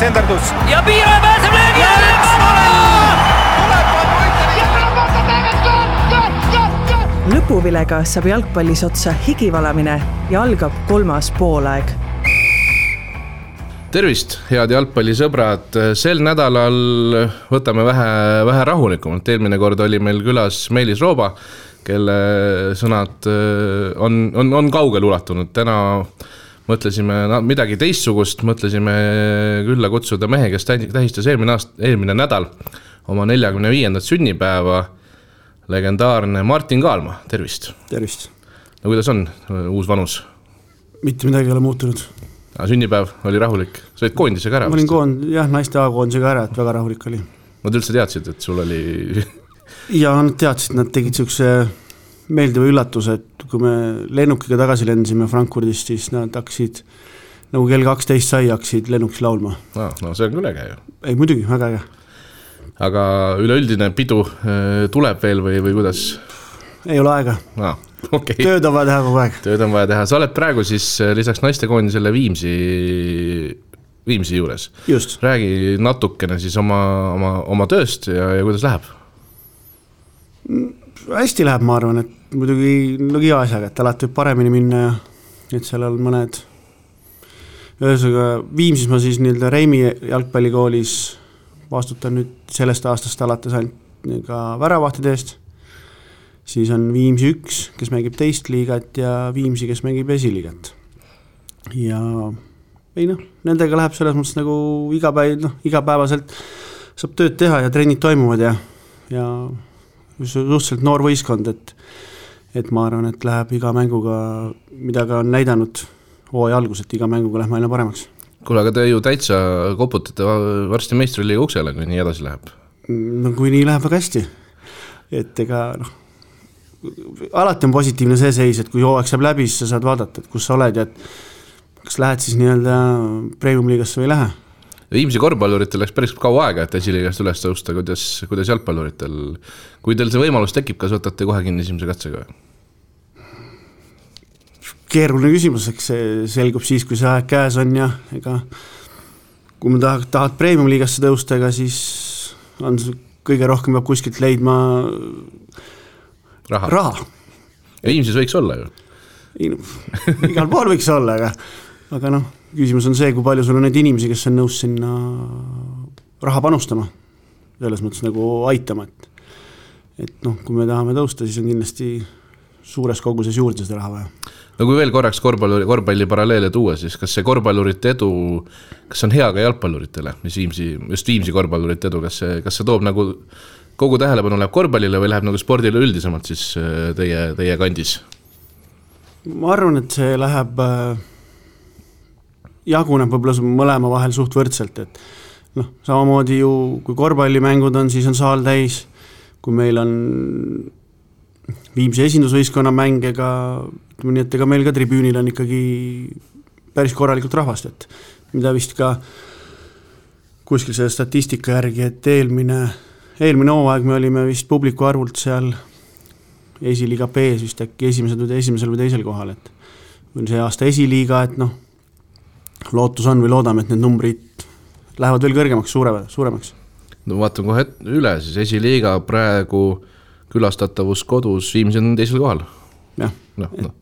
senderdus ja Piiraja pääseb löögi alla. lõpuvilega saab jalgpallis otsa higivalamine ja algab kolmas poolaeg tervist, head jalgpallisõbrad, sel nädalal võtame vähe, vähe rahulikumalt, eelmine kord oli meil külas Meelis Rooba, kelle sõnad äh, on, on, on kaugele ulatunud, täna mõtlesime midagi teistsugust, mõtlesime külla kutsuda mehe, kes tähistas eelmine aasta, eelmine nädal oma neljakümne viiendat sünnipäeva legendaarne Martin Kaalma, tervist. tervist. no kuidas on uus vanus? mitte midagi ei ole muutunud. aga sünnipäev oli rahulik, sa olid koondisega ära? ma olin koond-, jah, naiste A-koondisega ära, et väga rahulik oli. Nad üldse teadsid, et sul oli ja nad teadsid, nad tegid siukse meeldiva üllatuse, et kui me lennukiga tagasi lendasime Frankfurdist, siis nad hakkasid nagu kell kaksteist sai, hakkasid lennukis laulma ah,. no see on küll äge ju. ei muidugi, väga äge aga üleüldine pidu äh, tuleb veel või, või kuidas? ei ole aega ah,. Okay. tööd on vaja teha kogu aeg. tööd on vaja teha, sa oled praegu siis äh, lisaks naistekoondisele Viimsi, Viimsi juures. räägi natukene siis oma, oma, oma tööst ja, ja kuidas läheb? hästi läheb, ma arvan, et muidugi nagu iga asjaga, et alati võib paremini minna ja et seal on mõned ühesõnaga Viimsis ma siis nii-öelda Reimi jalgpallikoolis vastutan nüüd sellest aastast alates ainult ka väravahtide eest. siis on Viimsi üks, kes mängib teist liigat ja Viimsi, kes mängib esiliigat. ja ei noh, nendega läheb selles mõttes nagu igapäev, noh, igapäevaselt saab tööd teha ja trennid toimuvad ja, ja suhteliselt noor võistkond, et et ma arvan, et läheb iga mänguga, mida ka on näidanud hooaja algus, et iga mänguga lähme aina paremaks kuule, aga te ju täitsa koputate varsti meistriliiga uksele, kui nii edasi läheb. no kui nii läheb väga hästi, et ega noh, alati on positiivne see seis, et kui hooaeg saab läbi, siis sa saad vaadata, et kus sa oled ja et kas lähed siis nii-öelda premium-liigasse või ei lähe. Viimsi korvpalluritel läks päris kaua aega, et esiliigast üles tõusta, kuidas, kuidas jalgpalluritel, kui teil see võimalus tekib, kas võtate kohe kinni esimese katsega või? keeruline küsimus, eks see selgub siis, kui see aeg käes on ja ega kui me tahad, tahad premium-liigasse tõusta, ega siis on kõige rohkem peab kuskilt leidma raha, raha.. ja Viimsis võiks olla ju. ei noh, igal pool võiks olla, aga, aga noh, küsimus on see, kui palju sul on neid inimesi, kes on nõus sinna raha panustama. selles mõttes nagu aitama, et, et noh, kui me tahame tõusta, siis on kindlasti suures koguses juurde seda raha vaja no kui veel korraks korvpalli, korvpalli paralleele tuua, siis kas see korvpallurite edu, kas see on hea ka jalgpalluritele, mis Viimsi, just Viimsi korvpallurite edu, kas see, kas see toob nagu kogu tähelepanu läheb korvpallile või läheb nagu spordile üldisemalt siis äh, teie, teie kandis? ma arvan, et see läheb äh,, jaguneb võib-olla mõlema vahel suht võrdselt, et noh, samamoodi ju kui korvpallimängud on, siis on saal täis, kui meil on Viimsi esindusvõistkonna mäng, ega ütleme nii, et ega meil ka tribüünil on ikkagi päris korralikult rahvast, et mida vist ka kuskil selle statistika järgi, et eelmine, eelmine hooaeg me olime vist publiku arvult seal esiliiga B-s vist äkki esimesed esimesel või teisel kohal, et või see aasta esiliiga, et noh, lootus on või loodame, et need numbrid lähevad veel kõrgemaks, suure, suuremaks. no vaatan kohe üle, siis esiliiga praegu külastatavus kodus, Viimsi on teisel kohal. jah. noh, noh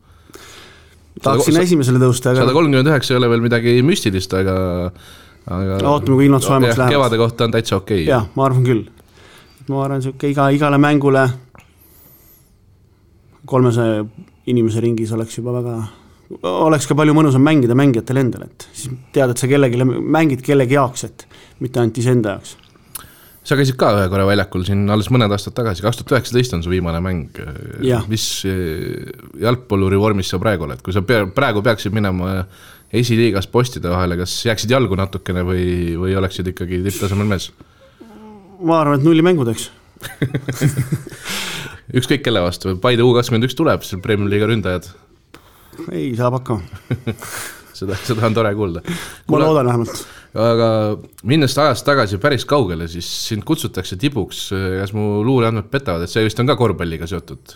tahaks sinna esimesele tõusta, aga. sada kolmkümmend üheksa ei ole veel midagi müstilist, aga, aga. ootame, kui ilmad soojemaks lähevad. kevade kohta on täitsa okei okay.. jah, ma arvan küll. ma arvan, sihuke iga, igale mängule kolmesaja inimese ringis oleks juba väga, oleks ka palju mõnusam mängida mängijatel endal, et siis tead, et sa kellelegi mängid kellegi jaoks, et mitte ainult iseenda jaoks sa käisid ka ühe korra väljakul siin alles mõned aastad tagasi, kaks tuhat üheksateist on su viimane mäng. mis eh, jalgpalluri vormis sa praegu oled, kui sa praegu peaksid minema esiliigas postide vahele, kas jääksid jalgu natukene või, või oleksid ikkagi tipptasemel mees? ma arvan, et nullimängudeks ükskõik kelle vastu, Paide U kakskümmend üks tuleb, seal Premiumi liiga ründajad. Ei, saab hakkama seda, seda on tore kuulda. ma loodan vähemalt aga minnes ajast tagasi päris kaugele, siis sind kutsutakse tibuks, kas mu luureandmed petavad, et see vist on ka korvpalliga seotud?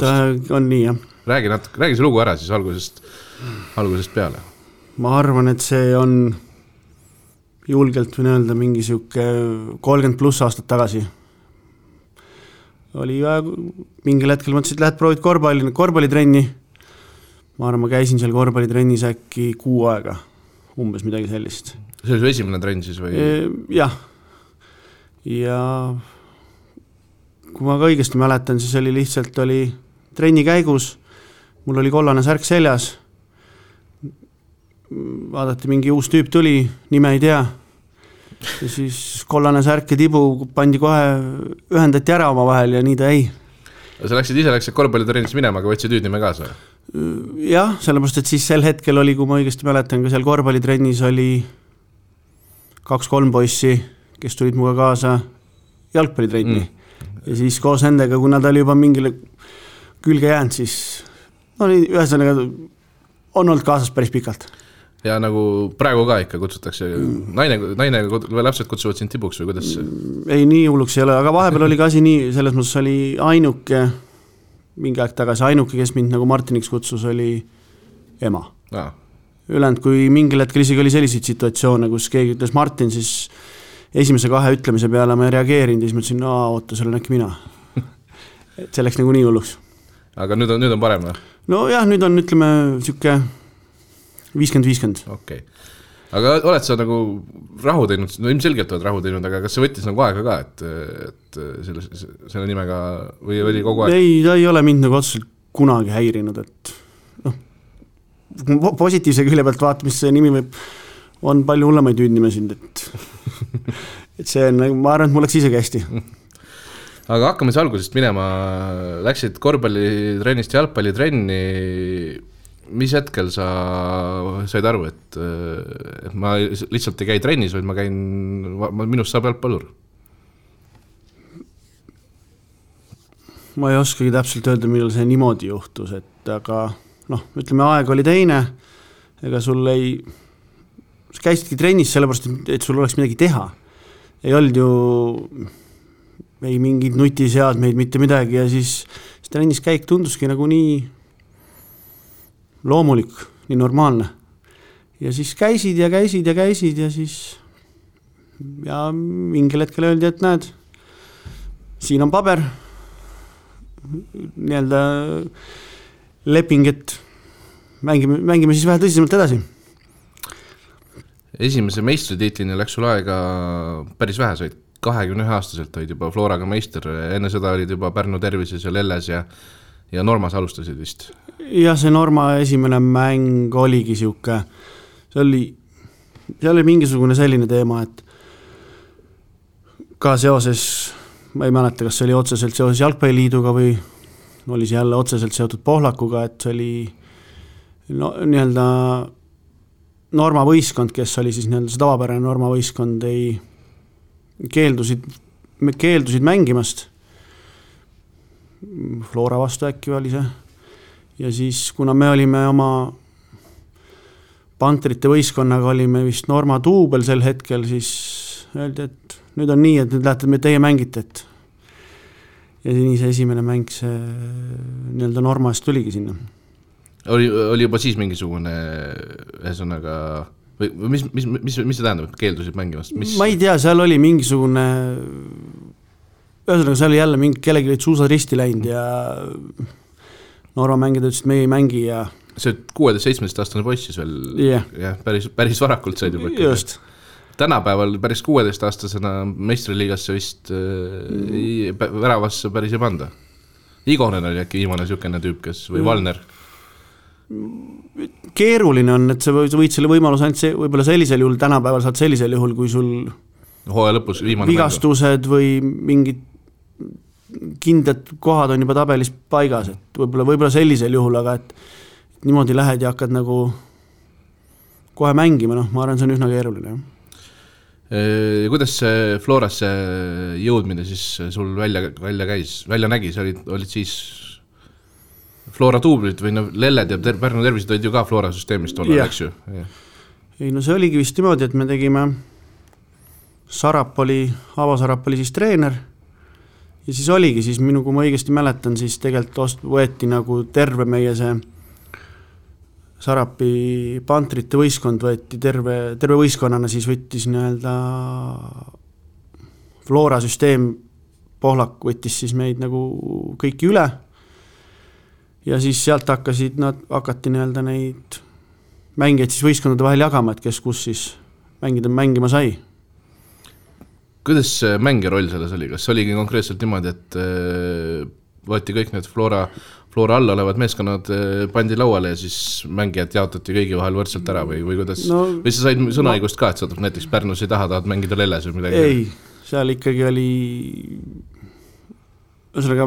ta on nii, jah. räägi natuke, räägi see lugu ära siis algusest, algusest peale. ma arvan, et see on julgelt võin öelda, mingi sihuke kolmkümmend pluss aastat tagasi. oli vaja, mingil hetkel mõtlesin, et lähed proovid korvpalli, korvpallitrenni. Ma arvan, ma käisin seal korvpallitrennis äkki kuu aega, umbes midagi sellist. see oli su esimene trenn siis või? jah, ja kui ma ka õigesti mäletan, siis oli lihtsalt, oli trenni käigus, mul oli kollane särk seljas vaadati, mingi uus tüüp tuli, nime ei tea. ja siis kollane särk ja tibu pandi kohe, ühendati ära omavahel ja nii ta jäi. sa läksid ise, läksid korvpallitrennis minema, aga võtsid hüüdnime kaasa? Jah, sellepärast, et siis sel hetkel oli, kui ma õigesti mäletan, ka seal korvpallitrennis oli kaks-kolm poissi, kes tulid minuga kaasa jalgpallitrenni mm. ja siis koos nendega, kuna ta oli juba mingile külge jäänud, siis no nii, ühesõnaga on olnud kaasas päris pikalt ja nagu praegu ka ikka kutsutakse mm., naine, naine või lapsed kutsuvad sind tibuks või kuidas see? ei, nii hulluks ei ole, aga vahepeal oli ka asi nii, selles mõttes oli ainuke, mingi aeg tagasi ainuke, kes mind nagu Martiniks kutsus, oli ema ah.. ülejäänud, kui mingil hetkel isegi oli selliseid situatsioone, kus keegi ütles Martin, siis esimese kahe ütlemise peale ma ei reageerinud ja siis mõtlesin, aa oota, see olen äkki mina et see läks nagu nii hulluks. aga nüüd on, nüüd on parem või? nojah, nüüd on, ütleme, niisugune viiskümmend, viiskümmend. okei okay., aga oled sa nagu rahu teinud, no ilmselgelt oled rahu teinud, aga kas see võttis nagu aega ka, et, et selle, selle nimega või oli kogu aeg? ei, ta ei ole mind nagu otseselt kunagi häirinud, et noh, positiivse külje pealt vaatame, siis see nimi võib, on palju hullemaid hüüdnimesid, et et see on, ma arvan, et mul läks isegi hästi aga hakkame siis algusest minema, läksid korvpallitrennist jalgpallitrenni mis hetkel sa said aru, et, et ma lihtsalt ei käi trennis, vaid ma käin, minust saab jalgpallur? ma ei oskagi täpselt öelda, millal see niimoodi juhtus, et aga noh, ütleme aeg oli teine, ega sul ei, sa käisidki trennis sellepärast, et sul oleks midagi teha. ei olnud ju ei mingeid nutiseadmeid, mitte midagi ja siis, siis trennis käik tunduski nagu nii loomulik, nii normaalne. ja siis käisid ja käisid ja käisid ja siis ja mingil hetkel öeldi, et näed, siin on paber, nii-öelda leping, et mängime, mängime siis vähe tõsisemalt edasi. esimese meistritiitlini läks sul aega päris vähe, sa olid kahekümne ühe aastaselt olid juba Floraga meister, enne seda olid juba Pärnu Tervises ja Lelles ja ja Normas alustasid vist? jah, see Norma esimene mäng oligi sihuke, see oli, seal oli mingisugune selline teema, et ka seoses, ma ei mäleta, kas see oli otseselt seoses Jalgpalliliiduga või oli see jälle otseselt seotud Pohlakuga, et see oli no nii-öelda Norma võistkond, kes oli siis nii-öelda see tavapärane Norma võistkond, ei, keeldusid, keeldusid mängimast Flora vastu äkki oli see. ja siis, kuna me olime oma Pantrite võistkonnaga olime vist Norma duubel sel hetkel, siis öeldi, et nüüd on nii, et nüüd lähete, teie mängite, et ja nii see esimene mäng, see nii-öelda Norma eest tuligi sinna. oli, oli juba siis mingisugune ühesõnaga või mis, mis, mis, mis see tähendab, et keeldusid mängimast mis...? ma ei tea, seal oli mingisugune ühesõnaga, seal jälle mingi, kellelgi olid suusad risti läinud ja Norra mängijad ütlesid, meie ei mängi ja. sa oled kuueteist-seitsmeteistaastane poiss siis veel yeah., jah, päris, päris varakult said juba. just. tänapäeval päris kuueteistaastasena meistriliigasse vist äh, väravasse päris ei panda. Igonen oli äkki viimane niisugune tüüp, kes, või Valner keeruline on, et sa võid selle võimaluse ainult see, võib-olla sellisel juhul, tänapäeval saad sellisel juhul, kui sul hooaja lõpus viimane vigastused mängu. või mingid kindlad kohad on juba tabelis paigas, et võib-olla, võib-olla sellisel juhul, aga et niimoodi lähed ja hakkad nagu kohe mängima, noh, ma arvan, see on üsna keeruline, jah. Kuidas see Florasse jõudmine siis sul välja, välja käis, välja nägi, sa olid, olid siis Flora duublid või no Lelled ja ter Pärnu tervised olid ju ka Flora süsteemis tol ajal, eks ju? ei no see oligi vist niimoodi, et me tegime, Sarap oli, Avo Sarap oli siis treener ja siis oligi, siis minu, kui ma õigesti mäletan, siis tegelikult ost-, võeti nagu terve meie see Sarapi pantrite võistkond võeti terve, terve võistkonnana siis võttis nii-öelda Flora süsteem, Pohlak võttis siis meid nagu kõiki üle ja siis sealt hakkasid nad, hakati nii-öelda neid mängijaid siis võistkondade vahel jagama, et kes kus siis mängida, mängima sai. Kuidas mängija roll selles oli, kas oligi konkreetselt niimoodi, et äh, võeti kõik need Flora, Flora all olevad meeskonnad äh, pandi lauale ja siis mängijad jaotati kõigi vahel võrdselt ära või, või kuidas no,, või sa said sõnaõigust ka, et sa näiteks Pärnus ei taha, tahad mängida Lelles või midagi? ei, seal ikkagi oli ühesõnaga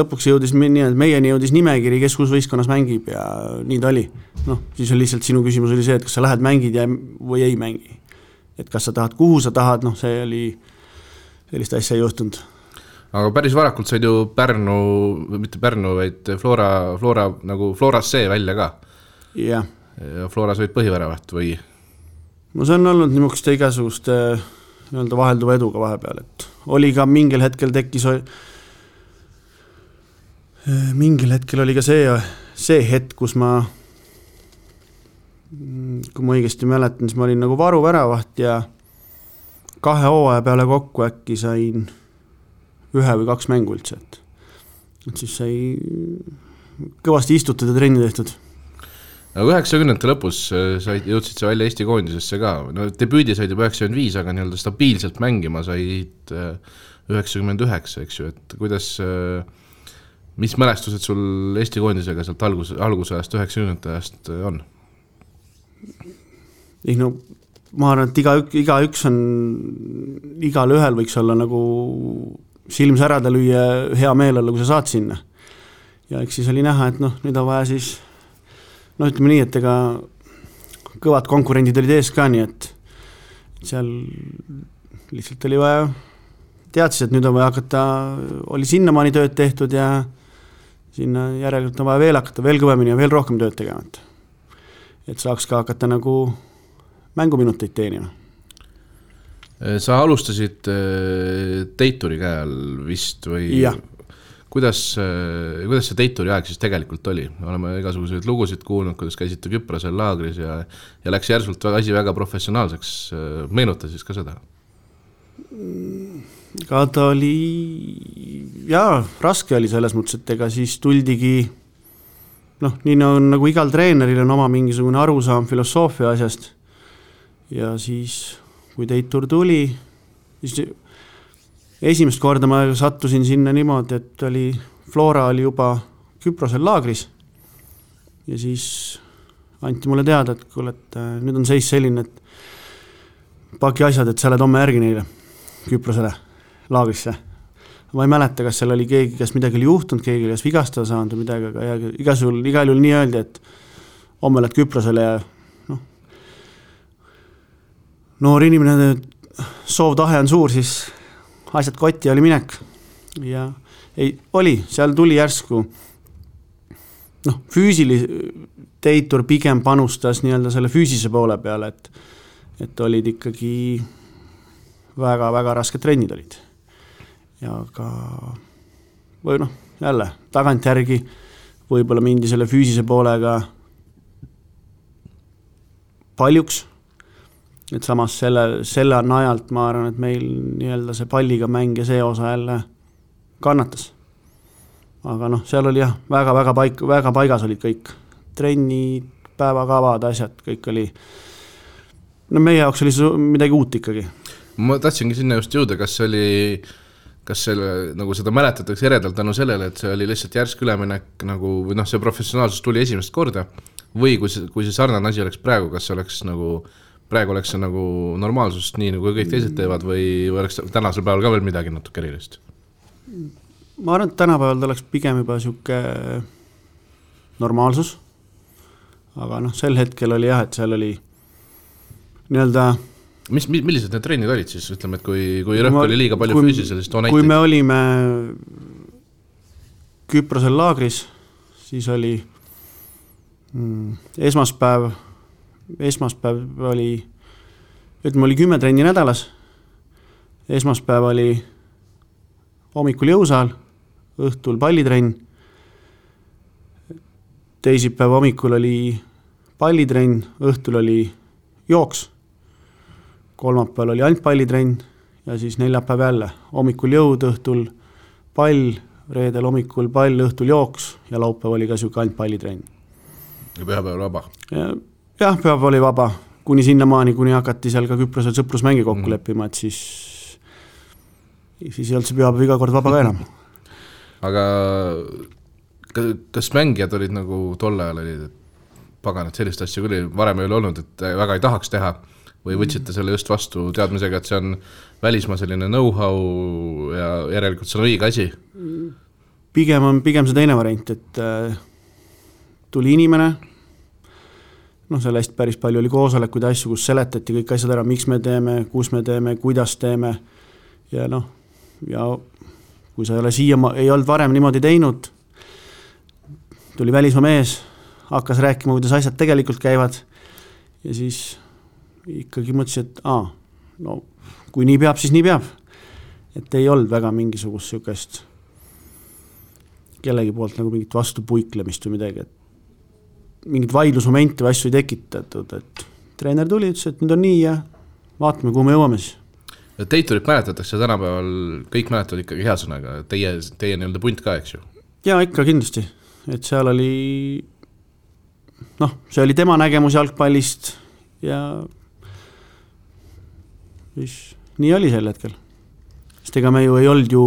lõpuks jõudis nii, et meieni jõudis nimekiri, kes kus võistkonnas mängib ja nii ta oli. noh, siis oli lihtsalt sinu küsimus oli see, et kas sa lähed mängid ja, või ei mängi. et kas sa tahad, kuhu sa tahad, noh, see oli, sellist asja ei juhtunud. aga päris varakult said ju Pärnu, mitte Pärnu, vaid Flora, Flora nagu Floras see välja ka. jah. ja Floras olid põhiväravat või? no see on olnud niisuguste igasuguste nii-öelda vahelduva eduga vahepeal, et oli ka mingil hetkel tekkis mingil hetkel oli ka see, see hetk, kus ma, mm, kui ma õigesti mäletan, siis ma olin nagu varuväravaht ja kahe hooaja peale kokku äkki sain ühe või kaks mängu üldse, et, et siis sai kõvasti istutud ja trenni tehtud aga üheksakümnendate lõpus äh, said, jõudsid sa välja Eesti koondisesse ka, no debüüdi said juba üheksakümmend viis, aga nii-öelda stabiilselt mängima said äh, üheksakümmend üheksa, eks ju, et kuidas äh, mis mälestused sul Eesti koondisega sealt algus, algusajast, üheksakümnendate ajast on? ei no ma arvan, et iga, igaüks on, igalühel võiks olla nagu silm särada lüüa, hea meel olla, kui sa saad sinna. ja eks siis oli näha, et noh, nüüd on vaja siis noh, ütleme nii, et ega kõvad konkurendid olid ees ka, nii et seal lihtsalt oli vaja, teadsid, et nüüd on vaja hakata, oli sinnamaani tööd tehtud ja sinna järelikult on vaja veel hakata veel kõvemini ja veel rohkem tööd tegema, et et saaks ka hakata nagu mänguminuteid teenima. sa alustasid äh, Teituri käe all vist või? kuidas, äh, kuidas see Teituri aeg siis tegelikult oli, oleme igasuguseid lugusid kuulnud, kuidas käisite Küprosel laagris ja ja läks järsult väga, asi väga professionaalseks, äh, meenuta siis ka seda mm ega ta oli, jaa, raske oli selles mõttes, et ega siis tuldigi noh, nii on nagu igal treeneril on oma mingisugune arusaam filosoofia asjast. Ja siis, kui Teitur tuli, siis esimest korda ma sattusin sinna niimoodi, et oli, Flora oli juba Küprosel laagris. ja siis anti mulle teada, et kuule, et äh, nüüd on seis selline, et paki asjad, et sa lähed homme järgi neile Küprosele laagrisse. ma ei mäleta, kas seal oli keegi, kas midagi oli juhtunud, keegi oli kas vigastada saanud või midagi, aga igas juhul, igal juhul nii öeldi, et homme lähed Küprosele ja noor inimene, soovtahe on suur, siis asjad kotti oli minek. ja ei, oli, seal tuli järsku noh, füüsili-, Teitur pigem panustas nii-öelda selle füüsilise poole peale, et et olid ikkagi väga-väga rasked trennid olid ja ka või noh, jälle tagantjärgi võib-olla mindi selle füüsilise poolega paljuks. Et samas selle, selle najalt ma arvan, et meil nii-öelda see palliga mäng ja see osa jälle kannatas. aga noh, seal oli jah, väga-väga paik-, väga paigas olid kõik trennid, päevakavad, asjad, kõik oli. no meie jaoks oli see midagi uut ikkagi. ma tahtsingi sinna just jõuda, kas oli kas selle, nagu seda mäletatakse eredalt tänu sellele, et see oli lihtsalt järsk üleminek nagu või noh, see professionaalsus tuli esimest korda või kui see, kui see sarnane asi oleks praegu, kas oleks nagu, praegu oleks see nagu normaalsus, nii nagu kõik teised teevad või, või oleks tänasel päeval ka veel midagi natuke erilist? ma arvan, et tänapäeval ta oleks pigem juba sihuke normaalsus. aga noh, sel hetkel oli jah, et seal oli nii-öelda mis, mis, millised need trennid olid siis, ütleme, et kui, kui rõhk oli liiga palju füüsilisest, too näiteid. kui me olime Küprosel laagris, siis oli mm, esmaspäev, esmaspäev oli, ütleme, oli kümme trenni nädalas. esmaspäev oli hommikul jõusaal, õhtul pallitrenn. teisipäeva hommikul oli pallitrenn, õhtul oli jooks, kolmapäeval oli ainult pallitrenn ja siis neljapäev jälle, hommikul jõud, õhtul pall, reedel hommikul pall, õhtul jooks ja laupäev oli ka niisugune ainult pallitrenn. ja pühapäeval vaba? Jah, pühapäev oli vaba, kuni sinnamaani, kuni hakati seal ka Küprosel sõprusmänge kokku mm. leppima, et siis, siis ei olnud see pühapäev iga kord vaba ka enam. aga kas mängijad olid nagu tol ajal olid, et pagan, et sellist asja küll varem ei ole olnud, et väga ei tahaks teha või võtsite selle just vastu teadmisega, et see on välismaa selline know-how ja järelikult see on õige asi? pigem on, pigem see teine variant, et äh, tuli inimene, noh, selle eest päris palju oli koosolekuid ja asju, kus seletati kõik asjad ära, miks me teeme, kus me teeme, kuidas teeme ja noh, ja kui sa ei ole siia, ei olnud varem niimoodi teinud, tuli välismaa mees, hakkas rääkima, kuidas asjad tegelikult käivad ja siis ikkagi mõtlesin, et aa, no kui nii peab, siis nii peab. et ei olnud väga mingisugust niisugust kellegi poolt nagu mingit vastupuiklemist või midagi, et mingit vaidlusmomente või asju ei tekitatud, et treener tuli, ütles, et nüüd on nii ja vaatame, kuhu me jõuame siis. Teiturit mäletatakse tänapäeval, kõik mäletavad ikkagi hea sõnaga, teie, teie nii-öelda punt ka, eks ju? jaa, ikka kindlasti, et seal oli noh, see oli tema nägemus jalgpallist ja siis nii oli sel hetkel. sest ega me ju ei olnud ju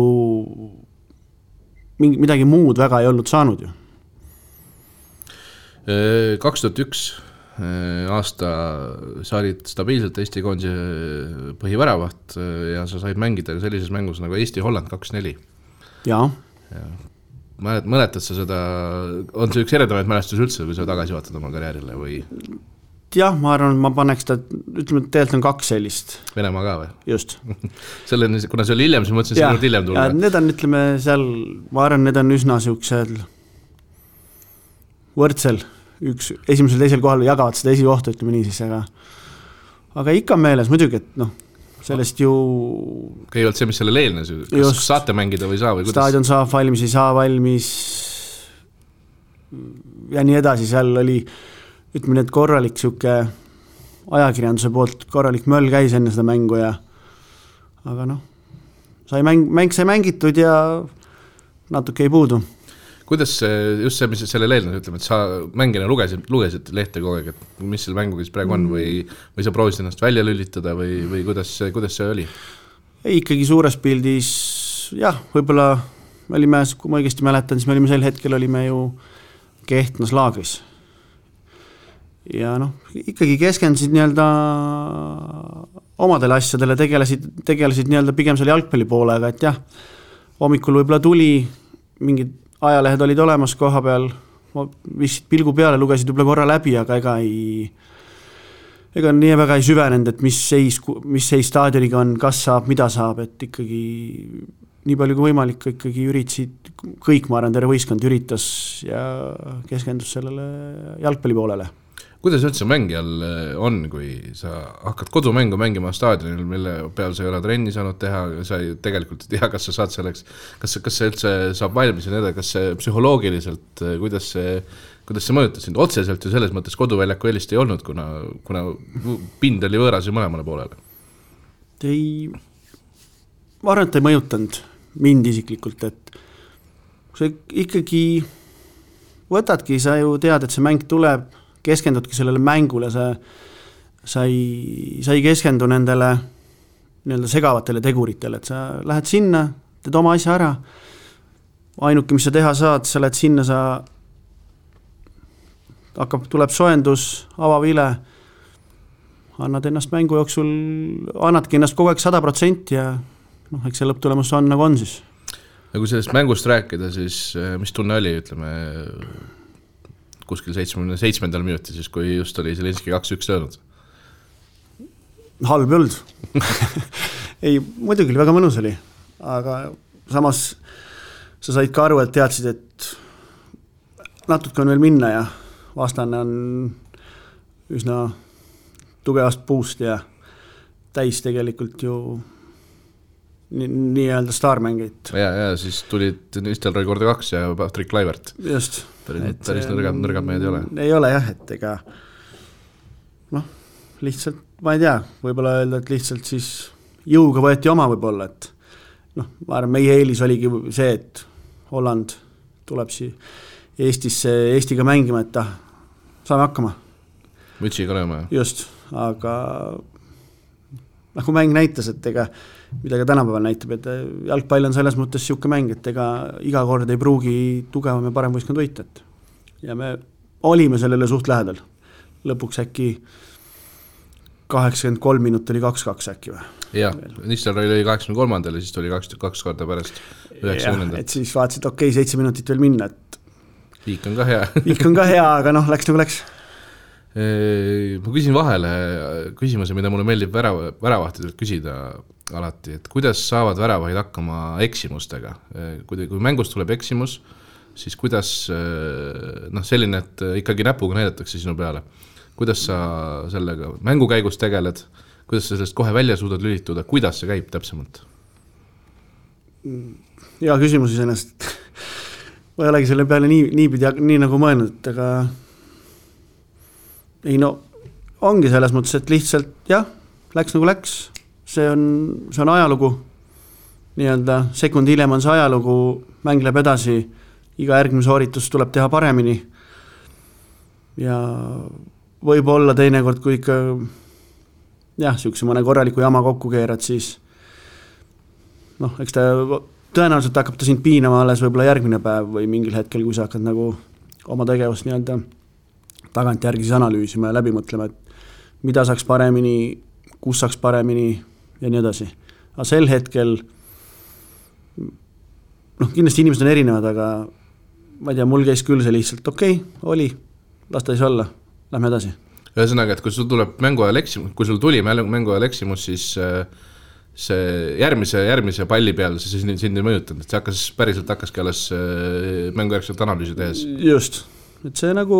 mingi, midagi muud väga ei olnud saanud ju. Kaks tuhat üks aasta sa olid stabiilselt Eesti koondise põhiväravaht ja sa said mängida sellises mängus nagu Eesti-Holland kaks-neli. jaa ja. mälet-, mäletad sa seda, on see üks eredamaid mälestusi üldse, kui sa tagasi vaatad oma karjäärile või? jah, ma arvan, ma paneks ta, ütleme, et tegelikult on kaks sellist. Venemaa ka või? just selleni, kuna see oli hiljem, siis mõtlesin, et see võib hiljem tulla. Need on, ütleme seal, ma arvan, need on üsna siuksel võrdsel, üks esimesel-teisel kohal jagavad seda esikohta, ütleme nii siis, aga aga ikka on meeles muidugi, et noh, sellest ju kõigepealt see, mis sellele eelnes ju, kas just, saate mängida või ei saa või kuidas? staadion saab valmis, ei saa valmis ja nii edasi, seal oli ütleme nii, et korralik sihuke ajakirjanduse poolt korralik möll käis enne seda mängu ja aga noh, sai mäng, mäng sai mängitud ja natuke jäi puudu. Kuidas see, just see, mis sellele eelnes, ütleme, et sa mängijana lugesid, lugesid lehte kogu aeg, et mis selle mänguga siis praegu on või, või sa proovisid ennast välja lülitada või, või kuidas, kuidas see oli? ei, ikkagi suures pildis jah, võib-olla me olime, kui ma õigesti mäletan, siis me olime sel hetkel olime ju Kehtnas laagris ja noh, ikkagi keskendusid nii-öelda omadele asjadele, tegelesid, tegelesid nii-öelda pigem selle jalgpalli poolega, et jah, hommikul võib-olla tuli, mingid ajalehed olid olemas koha peal, viskasid pilgu peale, lugesid võib-olla korra läbi, aga ega ei, ega nii väga ei süvenenud, et mis seis, mis seis staadioniga on, kas saab, mida saab, et ikkagi nii palju kui võimalik ikkagi üritasid, kõik, ma arvan, terve võistkond üritas ja keskendus sellele jalgpalli poolele kuidas üldse mängijal eh, on, kui sa hakkad kodumängu mängima staadionil, mille peal sa ei ole trenni saanud teha, sa ei, tegelikult ei tea, kas sa saad selleks, kas, kas see üldse saab valmis ja nii edasi, kas see psühholoogiliselt, eh, kuidas see, kuidas see mõjutas sind, otseselt ju selles mõttes koduväljaku eelist ei olnud, kuna, kuna pind oli võõras ju mõlemale poolele? ei, ma arvan, et ei mõjutanud mind isiklikult, et kui sa ikkagi võtadki, sa ju tead, et see mäng tuleb keskendudki sellele mängule, sa, sa ei, sa ei keskendu nendele nii-öelda segavatele teguritele, et sa lähed sinna, teed oma asja ära, ainuke, mis sa teha saad, sa lähed sinna, sa hakkab, tuleb soojendus, avavile, annad ennast mängu jooksul, annadki ennast kogu aeg sada protsenti ja noh, eks see lõpptulemus on nagu on siis. ja kui sellest mängust rääkida, siis eh, mis tunne oli, ütleme kuskil seitsmekümne seitsmendal minutil, siis kui just oli Zelenski kaks-üks löönud. halb ei olnud ei, muidugi väga mõnus oli, aga samas sa said ka aru, et teadsid, et natuke on veel minna ja vastane on üsna tugevast puust ja täis tegelikult ju nii-öelda staarmängijad. ja, ja siis tulid Nistelrooy korda kaks ja Patrick Laivert. just. päris, päris nõrgad, nõrgad mehed ei ole. ei ole jah, et ega noh, lihtsalt ma ei tea, võib-olla öelda, et lihtsalt siis jõuga võeti oma võib-olla, et noh, ma arvan, meie eelis oligi see, et Holland tuleb siia Eestisse, Eestiga mängima, et ah, saame hakkama. mütsiga lööma, jah? just, aga nagu mäng näitas, et ega mida ka tänapäeval näitab, et jalgpall on selles mõttes niisugune mäng, et ega iga kord ei pruugi tugevam ja parem võistkond võita, et ja me olime sellele suht lähedal. lõpuks äkki kaheksakümmend kolm minut oli kaks-kaks äkki või? jah, Nistelrooy lõi kaheksakümne kolmandal ja siis tuli kaks, kaks korda pärast üheksakümnendat. et siis vaatasid, okei okay,, seitse minutit veel minna, et viik on ka hea viik on ka hea, aga noh, läks nagu läks. Ma küsin vahele küsimuse, mida mulle meeldib värava, väravahtidelt küsida alati, et kuidas saavad väravahid hakkama eksimustega, kui, kui mängus tuleb eksimus, siis kuidas noh, selline, et ikkagi näpuga näidatakse sinu peale. Kuidas sa sellega mängu käigus tegeled, kuidas sa sellest kohe välja suudad lülituda, kuidas see käib täpsemalt? hea küsimus iseenesest. Ma ei olegi selle peale nii, niipidi, nii nagu mõelnud, aga ei no ongi selles mõttes, et lihtsalt jah, läks nagu läks, see on, see on ajalugu, nii-öelda sekund hiljem on see ajalugu, mäng läheb edasi, iga järgmine sooritus tuleb teha paremini. Ja võib-olla teinekord, kui ikka jah, niisuguse mõne korraliku jama kokku keerad, siis noh, eks ta tõenäoliselt hakkab ta sind piinama alles võib-olla järgmine päev või mingil hetkel, kui sa hakkad nagu oma tegevust nii-öelda tagantjärgi siis analüüsima ja läbi mõtlema, et mida saaks paremini, kus saaks paremini ja nii edasi. aga sel hetkel noh, kindlasti inimesed on erinevad, aga ma ei tea, mul käis küll see lihtsalt okei okay,, oli, las ta siis olla lähme edasi. ühesõnaga, et kui sul tuleb mängu ajal eksimus, kui sul tuli mängu ajal eksimus, siis äh, see järgmise, järgmise palli peal see sind, sind ei mõjutanud, et see hakkas, päriselt hakkaski alles äh, mängujärgselt analüüsi tehes? just, et see nagu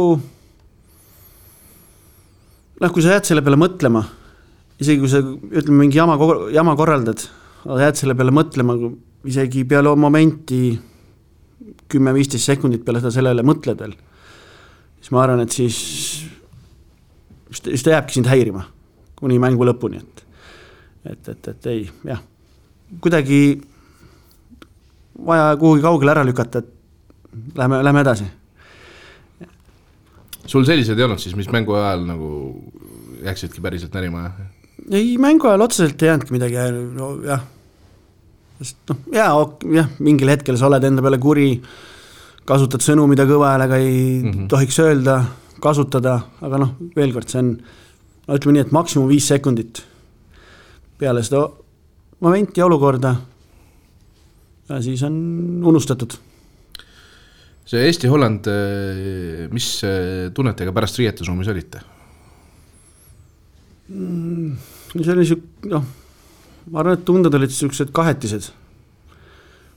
noh, kui sa jääd selle peale mõtlema, isegi kui sa ütleme, mingi jama, jama korraldad, jääd selle peale mõtlema, isegi peale momenti kümme-viisteist sekundit peale seda sellele mõtled veel, siis ma arvan, et siis siis ta jääbki sind häirima kuni mängu lõpuni, et, et, et, et ei, jah, kuidagi vaja kuhugi kaugele ära lükata, et lähme, lähme edasi. Sul selliseid ei olnud siis, mis mängu ajal nagu jääksidki päriselt närima, jah? ei, mängu ajal otseselt ei jäänudki midagi, no jah, sest noh, jaa, jah, mingil hetkel sa oled enda peale kuri, kasutad sõnu, mida kõva häälega ei mm -hmm. tohiks öelda kasutada, aga noh, veel kord, see on, no ütleme nii, et maksimum viis sekundit peale seda momenti ja olukorda. ja siis on unustatud. See Eesti-Holland, mis tunnetega pärast riietusruumis olite mm,? see oli sihuke, noh, ma arvan, et tunded olid siuksed kahetised.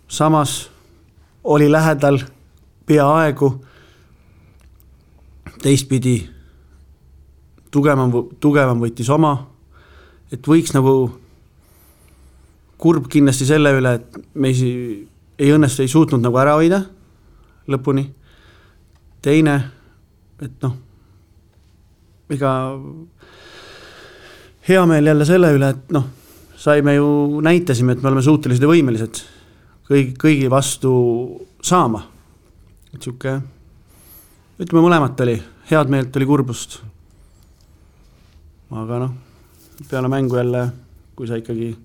samas oli lähedal peaaegu teistpidi tugevam, tugevam võttis oma, et võiks nagu, kurb kindlasti selle üle, et me ei, ei õnnestu, ei suutnud nagu ära hoida lõpuni. teine, et noh, ega hea meel jälle selle üle, et noh, saime ju, näitasime, et me oleme suutelised ja võimelised kõigi, kõigi vastu saama. et sihuke ütleme, mõlemat oli, head meelt oli kurbust. aga noh, peale mängu jälle, kui sa ikkagi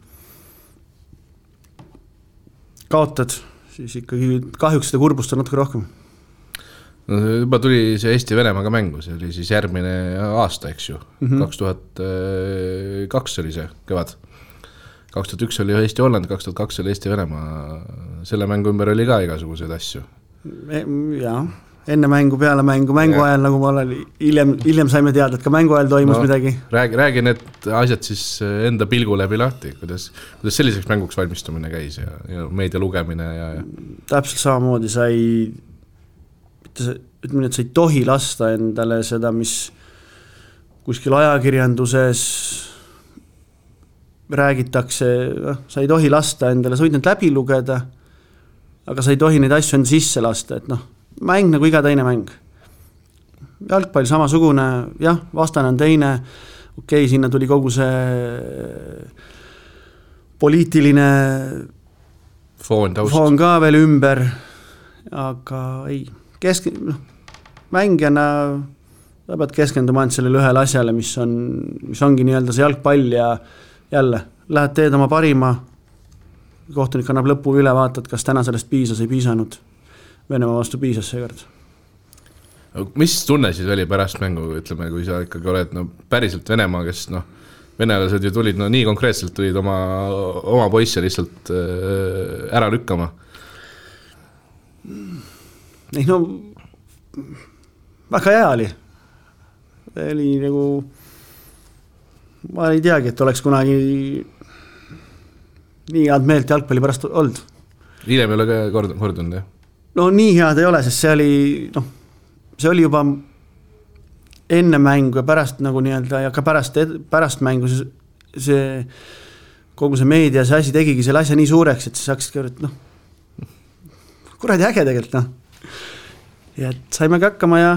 kaotad, siis ikkagi kahjuks seda kurbust on natuke rohkem. no juba tuli see Eesti-Venemaaga mängu, see oli siis järgmine aasta, eks ju, mhm. kaks tuhat kaks oli see kevad. kaks tuhat üks oli Eesti-Holland, kaks tuhat kaks oli Eesti-Venemaa, selle mängu ümber oli ka igasuguseid asju. jah enne mängu, peale mängu, mängu ja. ajal, nagu ma olen, hiljem, hiljem saime teada, et ka mängu ajal toimus no, midagi. räägi, räägi need asjad siis eh, enda pilgu läbi lahti, kuidas, kuidas selliseks mänguks valmistumine käis ja, ja meedia lugemine ja, ja. täpselt samamoodi sai, mitte see, ütleme nii, et sa ei tohi lasta endale seda, mis kuskil ajakirjanduses räägitakse, noh, sa ei tohi lasta endale, sa võid need läbi lugeda, aga sa ei tohi neid asju enda sisse lasta, et noh mäng nagu iga teine mäng. jalgpall samasugune, jah, vastane on teine, okei okay,, sinna tuli kogu see poliitiline foon foon ka veel ümber, aga ei, kesk-, noh, mängijana sa pead keskenduma ainult sellele ühele asjale, mis on, mis ongi nii-öelda see jalgpall ja jälle, lähed teed oma parima, kohtunik annab lõpu üle, vaatad, kas täna sellest piisas, ei piisanud. Venemaa vastu piisas seekord. mis tunne siis oli pärast mängu, ütleme, kui sa ikkagi oled no päriselt Venemaa, kes noh, venelased ju tulid no nii konkreetselt, tulid oma, oma poisse lihtsalt äh, ära lükkama. ei no, väga hea oli oli nagu, ma ei teagi, et oleks kunagi nii head meelt jalgpalli pärast olnud. hiljem ei ole ka kord-, kordunud, jah? No nii head ei ole, sest see oli noh, see oli juba enne mängu ja pärast nagu nii-öelda ja ka pärast, pärast mängu see, see kogu see meedia, see asi tegigi selle asja nii suureks, et siis hakkasidki, et noh, kuradi äge tegelikult noh. ja et saimegi hakkama ja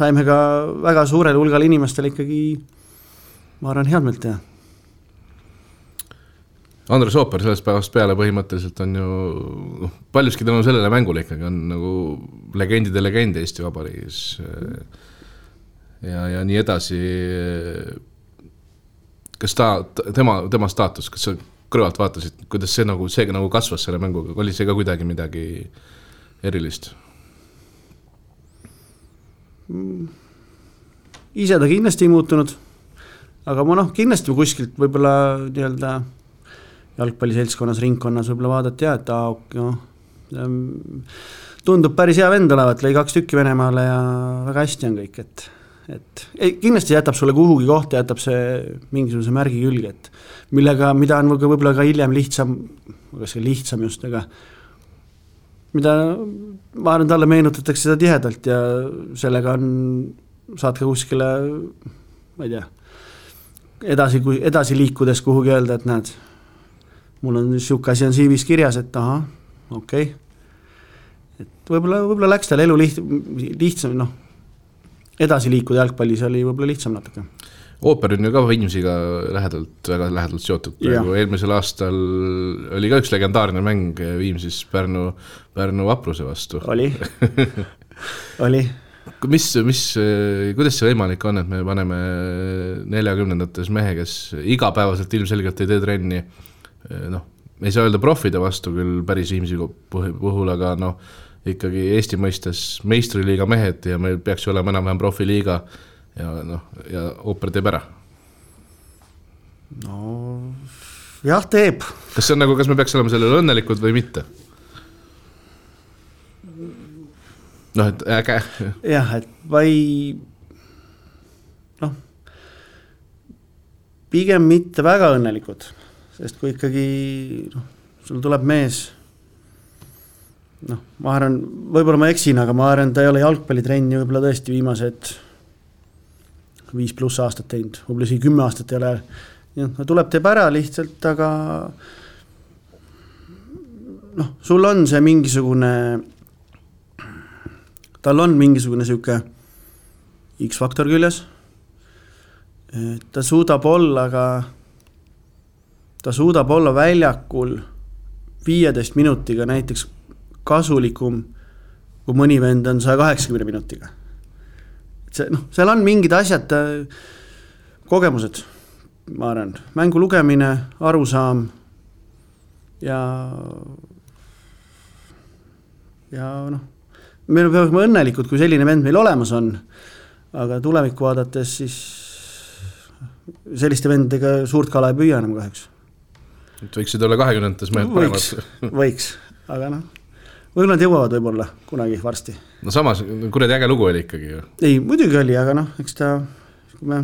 saime ka väga suurel hulgal inimestel ikkagi, ma arvan, head meelt teha. Andres Ooper sellest päevast peale põhimõtteliselt on ju noh, paljuski tänu sellele mängule ikkagi on nagu legendide legend Eesti Vabariigis. ja, ja nii edasi. kas ta, tema, tema staatus, kas sa kõrvalt vaatasid, kuidas see nagu, see nagu kasvas selle mänguga, oli see ka kuidagi midagi erilist? ise ta kindlasti ei muutunud, aga ma noh, kindlasti kuskilt võib-olla nii-öelda jalgpalliseltskonnas, ringkonnas võib-olla vaadati ja et aa, noh, tundub päris hea vend olevat, lõi kaks tükki Venemaale ja väga hästi on kõik, et et ei, kindlasti jätab sulle kuhugi kohta, jätab see mingisuguse märgi külge, et millega, mida on võib-olla ka hiljem lihtsam, kas see lihtsam just, aga mida ma arvan, talle meenutatakse seda tihedalt ja sellega on, saad ka kuskile, ma ei tea, edasi, edasi liikudes kuhugi öelda, et näed, mul on niisugune asi on CV-s kirjas, et ahah, okei. Okay.. et võib-olla, võib-olla läks tal elu liht-, lihtsam, noh, edasi liikuda jalgpallis oli võib-olla lihtsam natuke. Ooper on ju ka Viimsiga lähedalt, väga lähedalt seotud praegu, eelmisel aastal oli ka üks legendaarne mäng Viimsis Pärnu, Pärnu vapruse vastu. oli. Oli. mis, mis, kuidas see võimalik on, et me paneme neljakümnendates mehe, kes igapäevaselt ilmselgelt ei tee trenni, noh, ei saa öelda profide vastu küll päris Viimsi puhul, aga noh, ikkagi Eesti mõistes meistriliiga mehed ja meil peaks ju olema enam-vähem profiliiga ja noh, ja ooper teeb ära. no jah, teeb. kas see on nagu, kas me peaks olema selle üle õnnelikud või mitte? noh, et äge. jah, et ma ei, noh, pigem mitte väga õnnelikud, sest kui ikkagi noh, sul tuleb mees, noh, ma arvan, võib-olla ma eksin, aga ma arvan, ta ei ole jalgpallitrenni võib-olla tõesti viimased viis pluss aastat teinud, võib-olla isegi kümme aastat ei ole. ta tuleb, teeb ära lihtsalt, aga noh, sul on see mingisugune, tal on mingisugune sihuke X-faktor küljes. ta suudab olla ka, ta suudab olla väljakul viieteist minutiga näiteks kasulikum kui mõni vend on saja kaheksakümne minutiga see noh, seal on mingid asjad, kogemused, ma arvan, mängu lugemine, arusaam ja, ja noh, me peame olema õnnelikud, kui selline vend meil olemas on, aga tulevikku vaadates siis selliste vendadega suurt kala ei püüa enam kahjuks. Et võiksid olla kahekümnendates mehed paremad. võiks, aga noh võib-olla nad jõuavad võib-olla kunagi varsti. no samas, kuradi äge lugu oli ikkagi ju. ei, muidugi oli, aga noh, eks ta, kui me,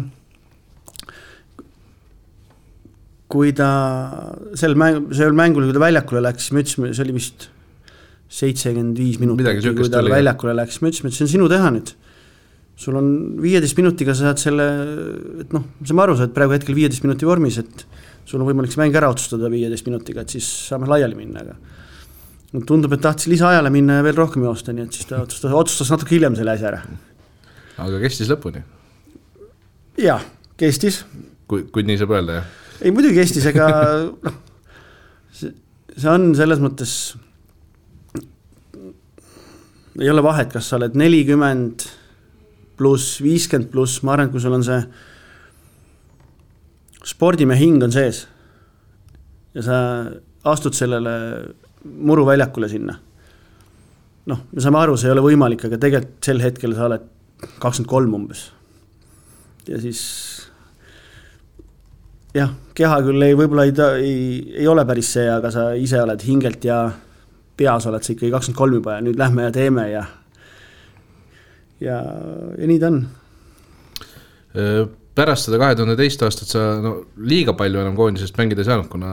kui ta sel mäng, sel mängul, kui ta väljakule läks, siis me ütlesime, see oli vist seitsekümmend viis minutit, kui ta väljakule läks, me ütlesime, et see on sinu teha nüüd. sul on viieteist minutiga sa saad selle, et noh, saame aru, sa oled praegu hetkel viieteist minuti vormis, et sul on võimalik see mäng ära otsustada viieteist minutiga, et siis saame laiali minna, aga tundub, et tahtis lisaajale minna ja veel rohkem joosta, nii et siis ta otsustas, otsustas natuke hiljem selle asja ära. aga kestis lõpuni, jah, kestis, kui, kui nii saab öelda, jah? ei muidugi kestis, ega noh, see, see on selles mõttes, ei ole vahet, kas sa oled nelikümmend pluss, viiskümmend pluss, ma arvan, et kui sul on see spordimehe hing on sees ja sa astud sellele muruväljakule sinna. noh, me saame aru, see ei ole võimalik, aga tegelikult sel hetkel sa oled kakskümmend kolm umbes. ja siis jah, keha küll ei, võib-olla ei, ei, ei ole päris see, aga sa ise oled hingelt ja peas oled sa ikkagi kakskümmend kolm juba ja nüüd lähme ja teeme ja ja, ja nii ta on pärast seda kahe tuhande teist aastat sa no liiga palju enam koondisest mängida ei saanud, kuna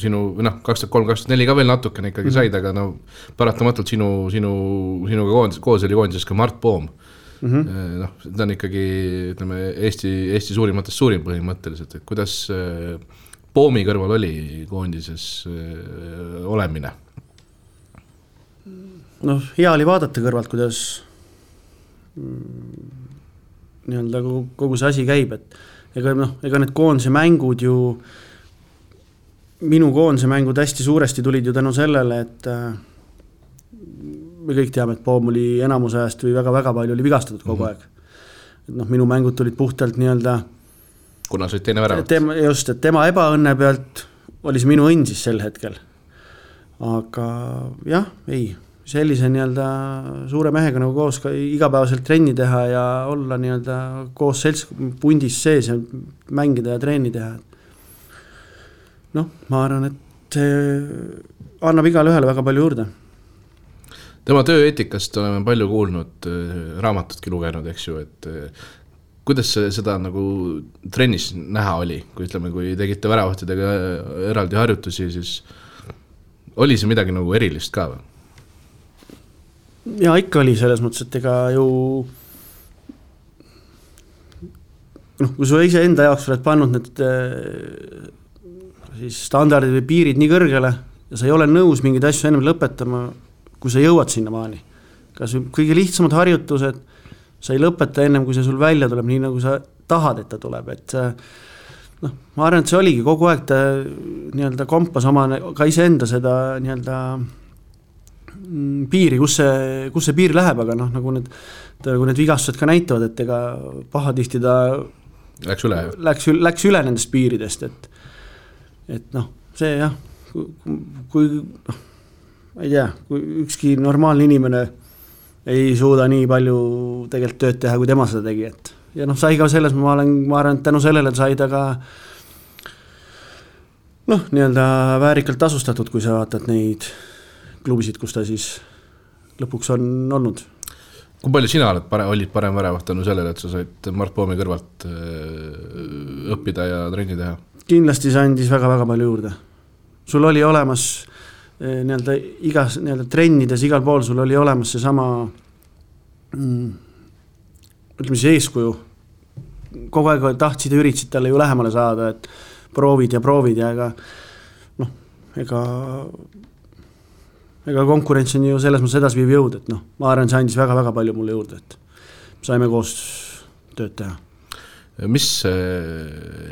sinu või noh, kaks tuhat kolm, kaks tuhat neli ka veel natukene ikkagi mm -hmm. said, aga no paratamatult sinu, sinu, sinuga koondis, koos oli koondises ka Mart Poom mm -hmm.. noh, ta on ikkagi ütleme Eesti, Eesti suurimatest suurim põhimõtteliselt, et kuidas Poomi kõrval oli koondises olemine? noh, hea oli vaadata kõrvalt, kuidas mm, nii-öelda kogu, kogu see asi käib, et ega noh, ega need koondise mängud ju, minu koondise mängud hästi suuresti tulid ju tänu sellele, et äh, me kõik teame, et Poom oli enamuse ajast või väga-väga palju oli vigastatud kogu mm -hmm. aeg. et noh, minu mängud tulid puhtalt nii-öelda kuna sa olid teine väravat. tema, just, et tema ebaõnne pealt oli see minu õnn siis sel hetkel. aga jah, ei sellise nii-öelda suure mehega nagu koos ka igapäevaselt trenni teha ja olla nii-öelda koos selts-, pundis sees ja mängida ja trenni teha. noh, ma arvan, et see annab igale ühele väga palju juurde. tema tööeetikast oleme palju kuulnud, raamatutki lugenud, eks ju, et kuidas seda nagu trennis näha oli, kui ütleme, kui tegite väravahtidega eraldi harjutusi, siis oli see midagi nagu erilist ka või? Ja ikka oli selles mõttes, et ega ju noh, kui sa iseenda jaoks oled pannud need äh, siis standardid või piirid nii kõrgele ja sa ei ole nõus mingeid asju ennem lõpetama, kui sa jõuad sinnamaani. kas kõige lihtsamad harjutused, sa ei lõpeta ennem, kui see sul välja tuleb, nii nagu sa tahad, et ta tuleb, et noh, ma arvan, et see oligi kogu aeg ta nii-öelda kompas oma ka iseenda seda nii-öelda piiri, kus see, kus see piir läheb, aga noh, nagu need, nagu need vigastused ka näitavad, et ega pahatihti ta Läks üle? Läks, läks üle nendest piiridest, et, et noh, see jah, kui noh, ma ei tea, kui ükski normaalne inimene ei suuda nii palju tegelikult tööd teha, kui tema seda tegi, et ja noh, sai ka selles, ma olen, ma arvan, et tänu sellele sai ta ka noh, nii-öelda väärikalt tasustatud, kui sa vaatad neid klubisid, kus ta siis lõpuks on olnud. kui palju sina oled pare-, olid parem väravaht tänu sellele, et sa said Mart Poomi kõrvalt äh, õppida ja trenni teha? kindlasti see andis väga-väga palju juurde. sul oli olemas äh, nii-öelda igas nii-öelda trennides igal pool sul oli olemas seesama mm, ütleme siis eeskuju. kogu aeg tahtsid ja üritasid talle ju lähemale saada, et proovid ja proovid ja ega noh, ega ega konkurents on ju selles mõttes edasiviiv jõud, et noh, ma arvan, see andis väga-väga palju mulle juurde, et saime koos tööd teha. mis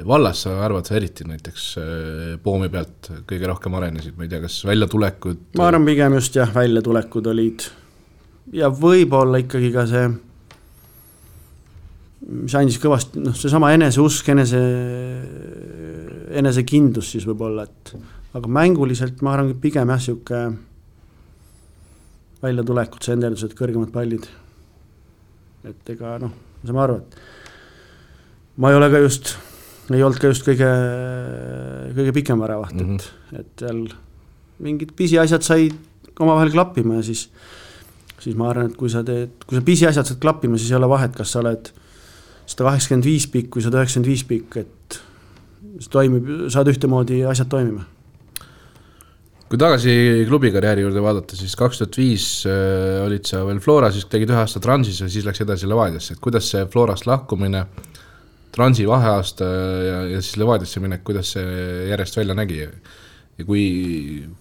vallas sa arvad, sa eriti näiteks Poomi pealt kõige rohkem arenesid, ma ei tea, kas väljatulekud? ma arvan, pigem just jah, väljatulekud olid ja võib-olla ikkagi ka see, mis andis kõvasti, noh, seesama eneseusk, enese, enesekindlus siis võib-olla, et aga mänguliselt ma arvan, pigem jah, sihuke väljatulekut, senderdused, kõrgemad pallid. et ega noh, me saame aru, et ma ei ole ka just, ei olnud ka just kõige, kõige pikem väravaht mm, -hmm. et, et seal mingid pisiasjad said omavahel klappima ja siis, siis ma arvan, et kui sa teed, kui sa pisiasjad saad klappima, siis ei ole vahet, kas sa oled sada kaheksakümmend viis pikk või sada üheksakümmend viis pikk, et see toimib, saad ühtemoodi asjad toimima kui tagasi klubi karjääri juurde vaadata, siis kaks tuhat viis äh, olid sa veel Floras, siis tegid ühe aasta Transis ja siis läks edasi Levadiasse, et kuidas see Florast lahkumine, Transi vaheaasta ja, ja siis Levadiasse minek, kuidas see järjest välja nägi? ja kui,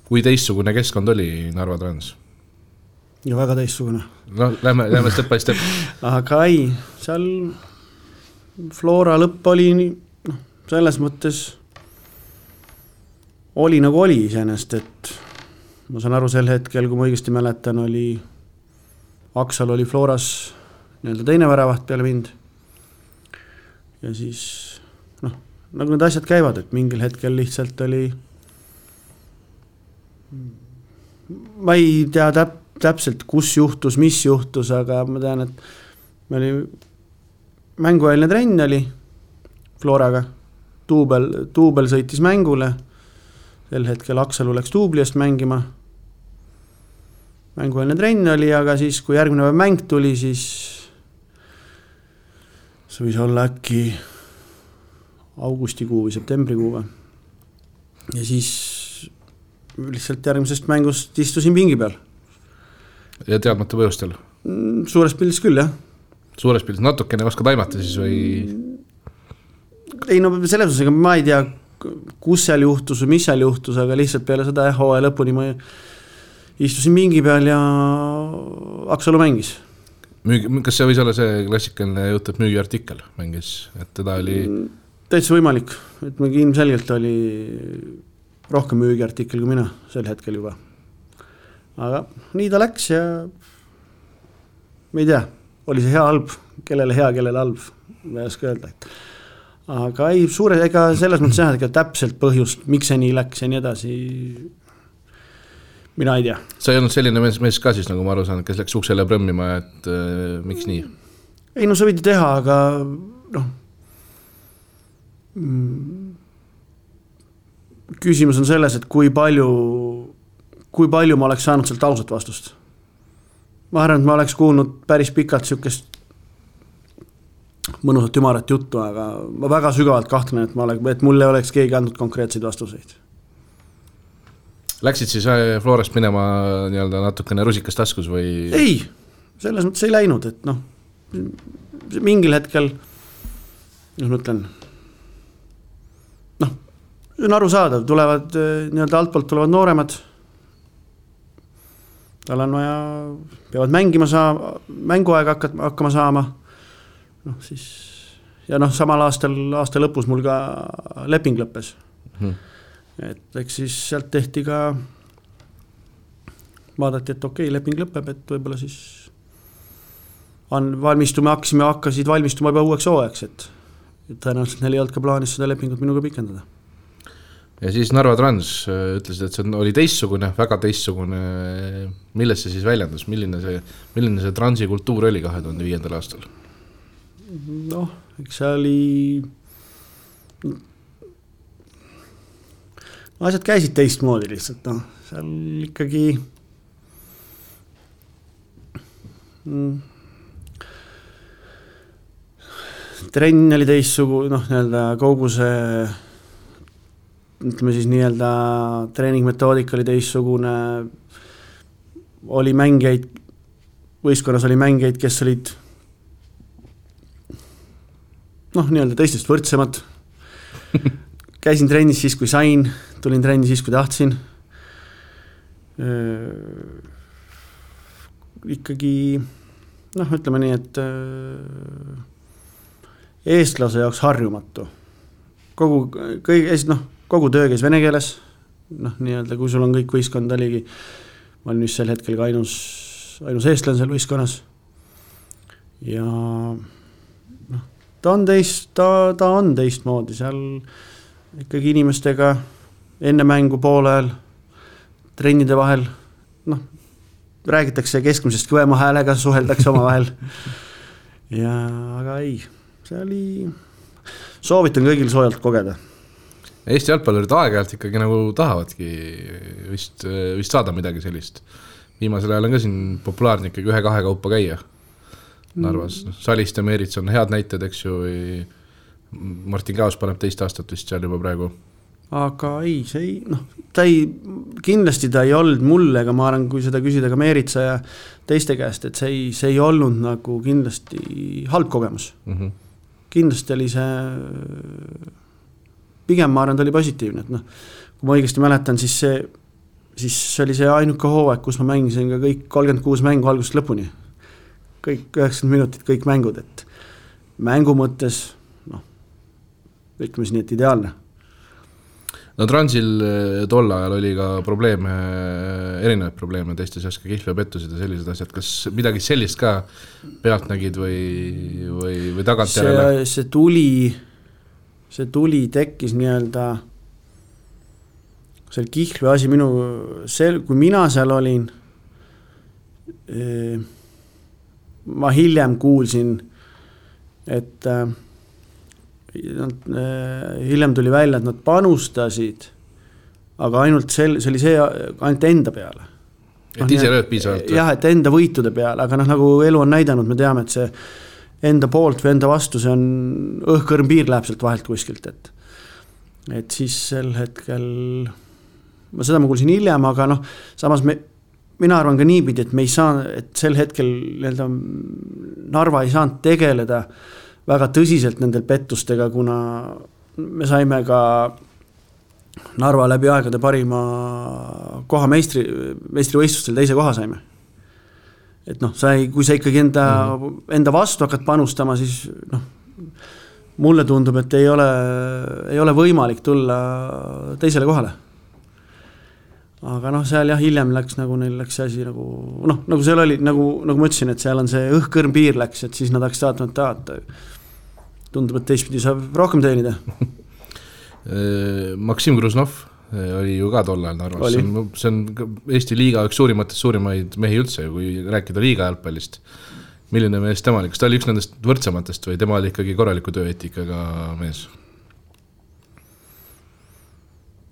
kui teistsugune keskkond oli Narva Trans? ja väga teistsugune. no lähme, lähme step by step aga ei, seal Flora lõpp oli noh, selles mõttes oli nagu oli iseenesest, et ma saan aru, sel hetkel, kui ma õigesti mäletan, oli, Aksal oli Floras nii-öelda teine väravaht peale mind. ja siis noh, nagu need asjad käivad, et mingil hetkel lihtsalt oli. ma ei tea täp-, täpselt, kus juhtus, mis juhtus, aga ma tean, et me oli, mängueelne trenn oli Floraga, duubel, duubel sõitis mängule sel hetkel Aksalu läks duubli eest mängima. mängueelne trenn oli, aga siis, kui järgmine päev mäng tuli, siis see võis olla äkki augustikuu või septembrikuu või. ja siis lihtsalt järgmisest mängust istusin pingi peal. ja teadmata põhjustel? Mm, suures pildis küll, jah. suures pildis, natukene oskad aimata siis või? ei no selles mõttes, ega ma ei tea kus seal juhtus või mis seal juhtus, aga lihtsalt peale seda jah, hooaja lõpuni ma istusin mingi peal ja Aksalu mängis. müügi, kas see võis olla see klassikaline jutt, et müügiartikkel mängis, et teda oli? täitsa võimalik, et mingi ilmselgelt oli rohkem müügiartikkel kui mina sel hetkel juba. aga nii ta läks ja ma ei tea, oli see hea, halb, kellele hea, kellele halb, ma ei oska öelda, et aga ei, suure, ega selles mõttes jah, ega täpselt põhjust, miks see nii läks ja nii edasi, mina ei tea. sa ei olnud selline mees, mees ka siis, nagu ma aru saan, kes läks uksele prõmmima, et äh, miks nii? ei no sa võid ju teha, aga noh mm,. küsimus on selles, et kui palju, kui palju ma oleks saanud sealt ausat vastust. ma arvan, et ma oleks kuulnud päris pikalt sihukest mõnusat ümarat juttu, aga ma väga sügavalt kahtlen, et ma olen, et mul ei oleks keegi andnud konkreetseid vastuseid. Läksid siis äh, Florast minema nii-öelda natukene rusikas taskus või? ei, selles mõttes ei läinud, et noh, mingil hetkel, kuidas ma ütlen, noh, see on arusaadav, tulevad äh, nii-öelda altpoolt tulevad nooremad. tal on vaja, peavad mängima saa-, mänguaega hakkama, hakkama saama noh, siis ja noh, samal aastal, aasta lõpus mul ka leping lõppes hmm.. et eks siis sealt tehti ka, vaadati, et okei okay,, leping lõpeb, et võib-olla siis on, valmistume, hakkasime, hakkasid valmistuma juba uueks hooajaks, et tõenäoliselt neil ei olnud ka plaanis seda lepingut minuga pikendada. ja siis Narva Trans äh, ütlesid, et see oli teistsugune, väga teistsugune, milles see siis väljendus, milline see, milline see transi kultuur oli kahe tuhande viiendal aastal? Noh, eks see oli. asjad käisid teistmoodi lihtsalt noh, seal ikkagi mm.. trenn oli teistsugune, noh, nii-öelda kogu see ütleme siis nii-öelda treeningmetoodika oli teistsugune. oli mängijaid, võistkonnas oli mängijaid, kes olid noh, nii-öelda teistest võrdsemad käisin trennis siis, kui sain, tulin trenni siis, kui tahtsin. ikkagi noh, ütleme nii, et eestlase jaoks harjumatu. kogu, kõige, noh, kogu töö käis vene keeles, noh, nii-öelda kui sul on kõik võistkond oligi, ma olin vist sel hetkel ka ainus, ainus eestlane seal võistkonnas. ja ta on teist, ta, ta on teistmoodi, seal ikkagi inimestega enne mängu poole ajal, trennide vahel, noh, räägitakse keskmisest kõvema häälega, suheldakse omavahel. ja, aga ei, see oli, soovitan kõigil soojalt kogeda. Eesti jalgpallurid aeg-ajalt ikkagi nagu tahavadki vist, vist saada midagi sellist. viimasel ajal on ka siin populaarne ikkagi ühe-kahe kaupa käia Narvas, noh Saliste, Meerits on head näited, eks ju, Martin Kaos paneb teist aastat vist seal juba praegu. aga ei, see ei, noh, ta ei, kindlasti ta ei olnud mulle, aga ma arvan, kui seda küsida ka Meeritsa ja teiste käest, et see ei, see ei olnud nagu kindlasti halb kogemus mm. -hmm. kindlasti oli see, pigem ma arvan, ta oli positiivne, et noh, kui ma õigesti mäletan, siis see, siis see oli see ainuke hooaeg, kus ma mängisin ka kõik kolmkümmend kuus mängu algusest lõpuni kõik üheksakümmend minutit, kõik mängud, et mängu mõttes noh, ütleme siis nii, et ideaalne no Transil eh, tol ajal oli ka probleeme, erinevaid probleeme, teiste seas ka kihlveopettused ja sellised asjad, kas midagi sellist ka pealt nägid või, või, või tagantjärele? see tuli, see tuli, tekkis nii-öelda, see kihlveo asi minu, see, kui mina seal olin, eh, ma hiljem kuulsin, et äh, nad, äh, hiljem tuli välja, et nad panustasid, aga ainult sel-, see oli see, ainult enda peale. et no, ise lööd piisavalt? jah, et enda võitude peale, aga noh, nagu elu on näidanud, me teame, et see enda poolt või enda vastu, see on, õhkõrn piir läheb sealt vahelt kuskilt, et et siis sel hetkel, ma seda ma kuulsin hiljem, aga noh, samas me, mina arvan ka niipidi, et me ei saa, et sel hetkel nii-öelda Narva ei saanud tegeleda väga tõsiselt nendel pettustega, kuna me saime ka Narva läbi aegade parima koha meistri, meistrivõistlustel teise koha saime. et noh, sa ei, kui sa ikkagi enda mm, -hmm. enda vastu hakkad panustama, siis noh, mulle tundub, et ei ole, ei ole võimalik tulla teisele kohale aga noh, seal jah, hiljem läks nagu neil läks see asi nagu noh, nagu seal oli, nagu, nagu ma ütlesin, et seal on see õhkõrn piir läks, et siis nad hakkasid vaatama, et aa, et tundub, et teistpidi saab rohkem teenida. Maksim Gruznov oli ju ka tol ajal Narvas, see on, see on Eesti liiga üks suurimatest, suurimaid mehi üldse, kui rääkida liiga jalgpallist. milline mees tema oli, kas ta oli üks nendest võrdsematest või tema oli ikkagi korraliku tööeetikaga mees?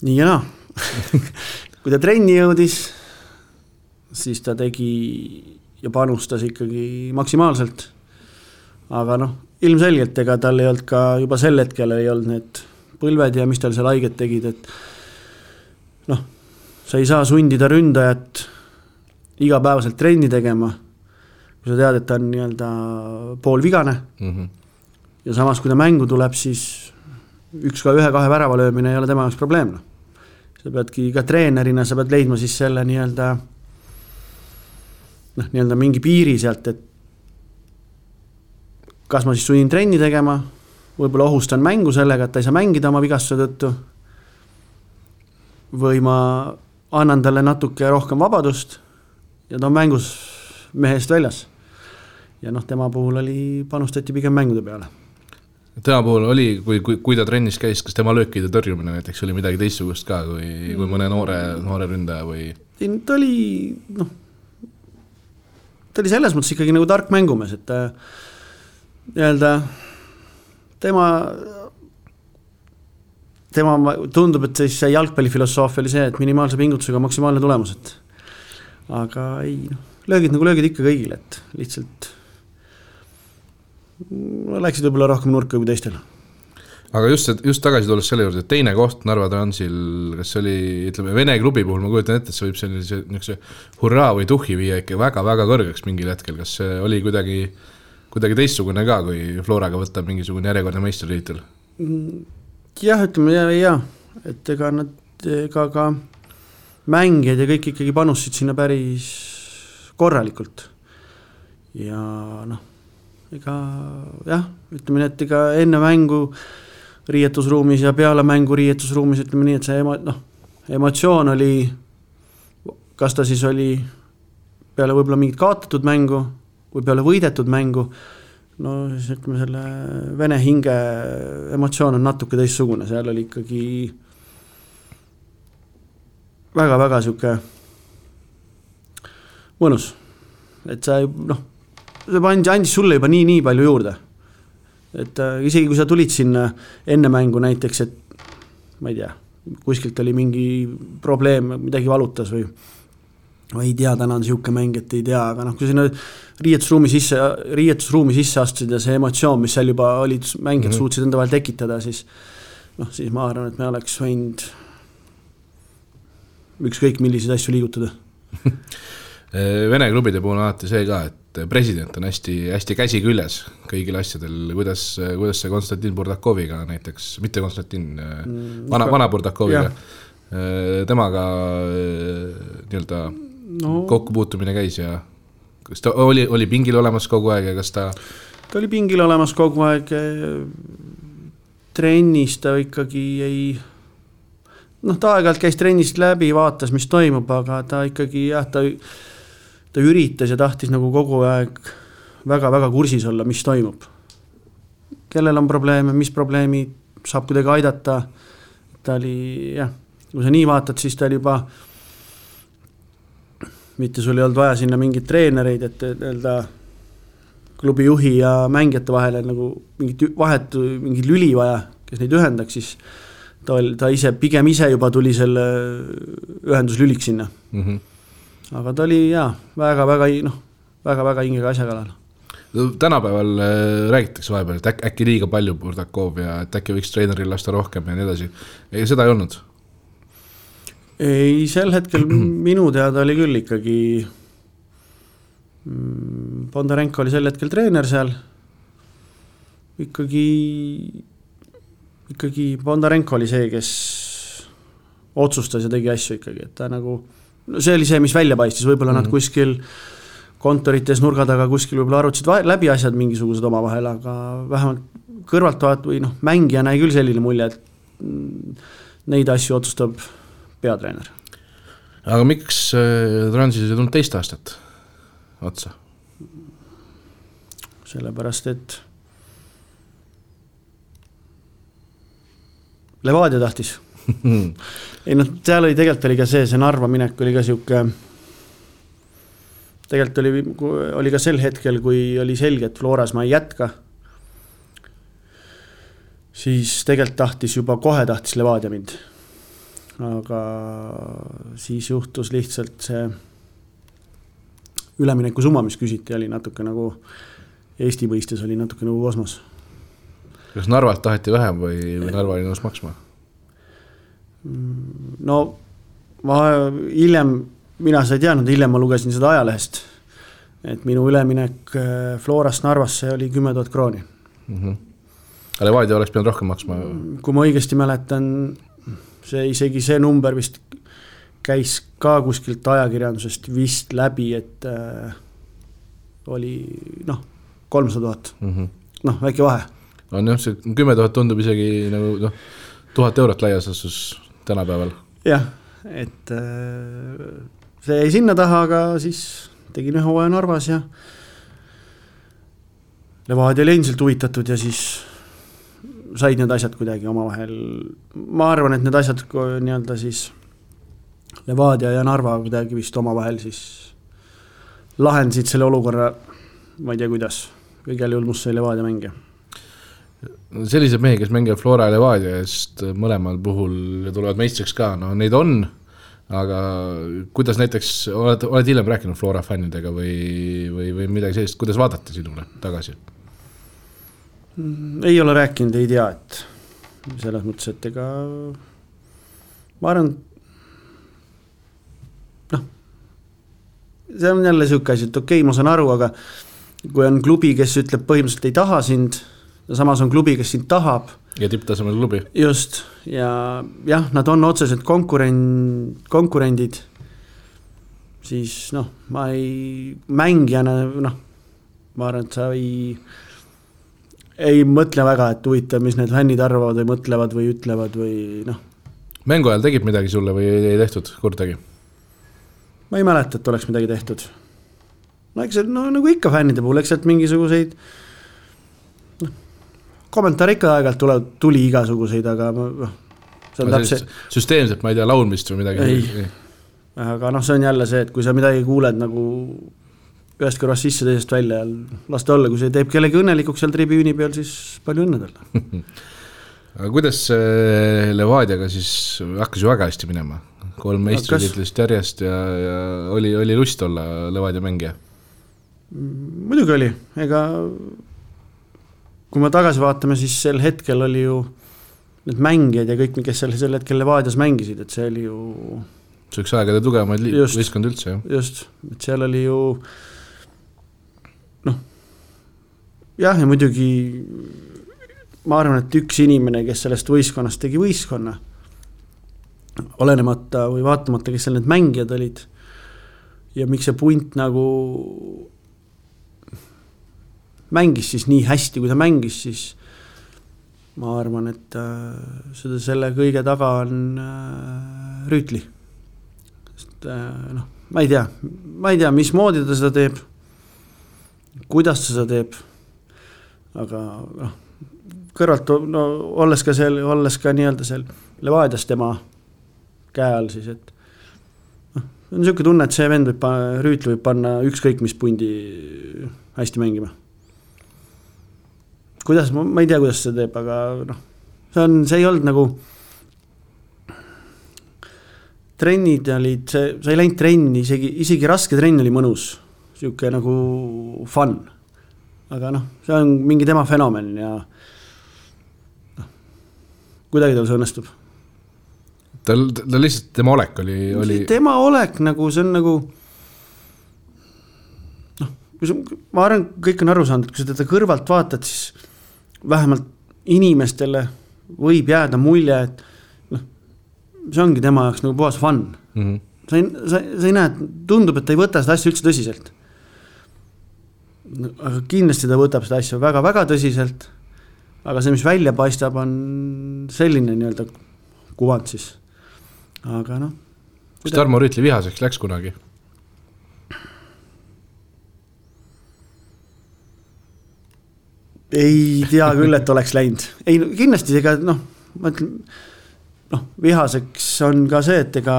nii ja naa kui ta trenni jõudis, siis ta tegi ja panustas ikkagi maksimaalselt. aga noh, ilmselgelt, ega tal ei olnud ka juba sel hetkel ei olnud need põlved ja mis tal seal haiget tegid, et noh, sa ei saa sundida ründajat igapäevaselt trenni tegema, kui sa tead, et ta on nii-öelda poolvigane mm. -hmm. ja samas, kui ta mängu tuleb, siis üks ka ühe-kahe värava löömine ei ole tema jaoks probleem, noh sa peadki ka treenerina, sa pead leidma siis selle nii-öelda noh, nii-öelda mingi piiri sealt, et kas ma siis sunnin trenni tegema, võib-olla ohustan mängu sellega, et ta ei saa mängida oma vigastuse tõttu. või ma annan talle natuke rohkem vabadust ja ta on mängus mehe eest väljas. ja noh, tema puhul oli, panustati pigem mängude peale tema puhul oli, kui, kui, kui ta trennis käis, kas tema löökide tõrjumine näiteks oli midagi teistsugust ka, kui, kui mõne noore, noore ründaja või? ei, ta oli noh, ta oli selles mõttes ikkagi nagu tark mängumees, et nii-öelda tema, tema tundub, et siis see jalgpallifilosoofia oli see, et minimaalse pingutusega maksimaalne tulemus, et aga ei noh, löögid nagu löögid ikka kõigil, et lihtsalt läksid võib-olla rohkem nurka kui teistel. aga just, just tagasi tulles selle juurde, et teine koht Narva Transil, kas see oli, ütleme, Vene klubi puhul ma kujutan ette, et see võib sellise niisuguse hurraa või tuhhi viia ikka väga-väga kõrgeks mingil hetkel, kas see oli kuidagi, kuidagi teistsugune ka, kui Floraga võtta mingisugune järjekordne meistritiitel? jah, ütleme ja, ja, et ega nad, ega ka mängijad ja kõik ikkagi panustasid sinna päris korralikult. ja noh, ega jah, ütleme nii, et ega enne mängu riietusruumis ja peale mängu riietusruumis ütleme nii, et see emo-, noh, emotsioon oli, kas ta siis oli peale võib-olla mingit kaotatud mängu või peale võidetud mängu, no siis ütleme, selle vene hinge emotsioon on natuke teistsugune, seal oli ikkagi väga-väga sihuke mõnus, et sa noh andis, andis sulle juba nii, nii palju juurde. et äh, isegi kui sa tulid sinna enne mängu näiteks, et ma ei tea, kuskilt oli mingi probleem, midagi valutas või või ei tea, täna on niisugune mäng, et ei tea, aga noh, kui sinna riietusruumi sisse, riietusruumi sisse astusid ja see emotsioon, mis seal juba olid, mängijad mm -hmm. suutsid enda vahel tekitada, siis noh, siis ma arvan, et me oleks võinud ükskõik milliseid asju liigutada Vene klubide puhul on alati see ka, et et president on hästi, hästi käsi küljes kõigil asjadel, kuidas, kuidas see Konstantin Burdakoviga näiteks, mitte Konstantin mm,, vana, vana Burdakoviga, äh, temaga äh, nii-öelda no. kokkupuutumine käis ja kas ta oli, oli pingil olemas kogu aeg ja kas ta ta oli pingil olemas kogu aeg. trennis ta ikkagi ei, noh, ta aeg-ajalt käis trennist läbi, vaatas, mis toimub, aga ta ikkagi jah, ta, ta üritas ja tahtis nagu kogu aeg väga-väga kursis olla, mis toimub. kellel on probleeme, mis probleemid, saab kuidagi aidata. ta oli jah, kui sa nii vaatad, siis ta oli juba mitte sul ei olnud vaja sinna mingeid treenereid, et nii-öelda klubi juhi ja mängijate vahele nagu mingit vahetu, mingit lüli vaja, kes neid ühendaks, siis ta ta ise, pigem ise juba tuli selle ühenduslüliks sinna mm. -hmm. Aga ta oli jaa, väga-väga noh, väga-väga hingega asja kallal tänapäeval äh, räägitakse vahepeal, et äkki, äkki liiga palju Burdakov ja et äkki võiks treeneril lasta rohkem ja nii edasi. ei, seda ei olnud ei, sel hetkel minu teada oli küll ikkagi. Mm, Bondarenko oli sel hetkel treener seal. ikkagi, ikkagi Bondarenko oli see, kes otsustas ja tegi asju ikkagi, et ta nagu. No see oli see, mis välja paistis, võib-olla mm -hmm. nad mhm. kuskil kontorites nurga taga kuskil võib-olla arutasid läbi asjad mingisugused omavahel, aga vähemalt kõrvaltvaat või noh, mängijana jäi küll selline mulje, et mm, neid asju otsustab peatreener. aga miks äh, Transis ei tulnud teist aastat otsa? sellepärast, et Levadia tahtis ei noh, seal oli tegelikult oli ka see, see Narva minek oli ka sihuke. tegelikult oli, oli ka sel hetkel, kui oli selge, et Floras ma ei jätka. siis tegelikult tahtis juba kohe tahtis Levadia mind aga siis juhtus lihtsalt see üleminekusumma, mis küsiti, oli natuke nagu Eesti mõistes oli natuke nagu kosmos. kas Narvalt taheti vähem või, või Narva oli nõus maksma? No ma hiljem, mina seda ei teadnud, hiljem ma lugesin seda ajalehest. et minu üleminek äh, Florast Narvasse oli kümme tuhat krooni mm. -hmm. Levadia oleks pidanud rohkem maksma? kui ma õigesti mäletan, see isegi see number vist käis ka kuskilt ajakirjandusest vist läbi, et äh, oli noh, kolmsada tuhat, mhm. noh väike vahe. on jah, see kümme tuhat tundub isegi nagu noh, tuhat eurot laias laastus tänapäeval. jah, et äh, see jäi sinna taha, aga siis tegin ühe hooaja Narvas ja Levadia oli endiselt huvitatud ja siis said need asjad kuidagi omavahel, ma arvan, et need asjad nii-öelda siis Levadia ja Narva kuidagi vist omavahel siis lahendasid selle olukorra, ma ei tea, kuidas, igal juhul must sai Levadia mängija selliseid mehi, kes mängivad Flora Levadia eest mõlemal puhul ja tulevad meistriks ka, no neid on, aga kuidas näiteks, oled, oled hiljem rääkinud Flora fännidega või, või, või midagi sellist, kuidas vaadati sinule tagasi? Mm, ei ole rääkinud, ei tea, et selles mõttes, et ega ma arvan, noh, see on jälle sihuke asi, et okei okay,, ma saan aru, aga kui on klubi, kes ütleb põhimõtteliselt ei taha sind ja samas on klubi, kes sind tahab. ja tipptasemel klubi. just, ja jah, nad on otseselt konkurent, konkurendid. siis noh, ma ei, mängijana noh, ma arvan, et sa ei ei mõtle väga, et huvitav, mis need fännid arvavad või mõtlevad või ütlevad või noh. mängu ajal tegid midagi sulle või ei tehtud kordagi? ma ei mäleta, et oleks midagi tehtud. no eks see, no nagu ikka fännide puhul, eks sealt mingisuguseid noh, kommentaare ikka aeg-ajalt tuleb, tuli igasuguseid, aga noh. see on täpselt. süsteemselt, ma ei tea, laulmist või midagi? ei, aga noh, see on jälle see, et kui sa midagi kuuled nagu ühest kõrvast sisse, teisest välja ja las ta olla, kui see teeb kellegi õnnelikuks seal tribüüni peal, siis palju õnne talle aga kuidas Levadiaga siis hakkas ju väga hästi minema, kolm meistritiitlist järjest ja, ja oli, oli lust olla Levadia mängija? muidugi oli, ega kui me tagasi vaatame, siis sel hetkel oli ju need mängijad ja kõik, kes seal sel hetkel Levadias mängisid, et see oli ju see üks aegade tugevamaid võistkond üldse, jah. just, et seal oli ju jah, ja muidugi ma arvan, et üks inimene, kes sellest võistkonnast tegi võistkonna, olenemata või vaatamata, kes seal need mängijad olid ja miks see punt nagu mängis siis nii hästi, kui ta mängis, siis ma arvan, et äh, seda, selle kõige taga on äh, Rüütli. sest äh, noh, ma ei tea, ma ei tea, mismoodi ta seda teeb, kuidas ta seda teeb, aga noh, kõrvalt no olles ka seal, olles ka nii-öelda seal Levadias tema käe all siis, et noh, on niisugune tunne, et see vend võib, Rüütli võib panna ükskõik mis pundi hästi mängima kuidas, ma ei tea, kuidas seda teeb, aga noh, see on, see ei olnud nagu. trennid olid, see, sa ei läinud trenni, isegi, isegi raske trenn oli mõnus, sihuke nagu fun. aga noh, see on mingi tema fenomen ja noh, kuidagi tal see õnnestub. tal, tal lihtsalt, tema olek oli, oli. tema olek nagu, see on nagu noh, kui sa, ma arvan, kõik on aru saanud, et kui sa teda kõrvalt vaatad, siis vähemalt inimestele võib jääda mulje, et noh, see ongi tema jaoks nagu puhas fun mm. -hmm. sa ei, sa, sa ei näe, tundub, et ta ei võta seda asja üldse tõsiselt. aga kindlasti ta võtab seda asja väga-väga tõsiselt. aga see, mis välja paistab, on selline nii-öelda kuvand siis, aga noh. kas Tarmo Rüütli vihaseks läks kunagi? Ei tea küll, et oleks läinud, ei kindlasti ega noh, ma ütlen, noh, vihaseks on ka see, et ega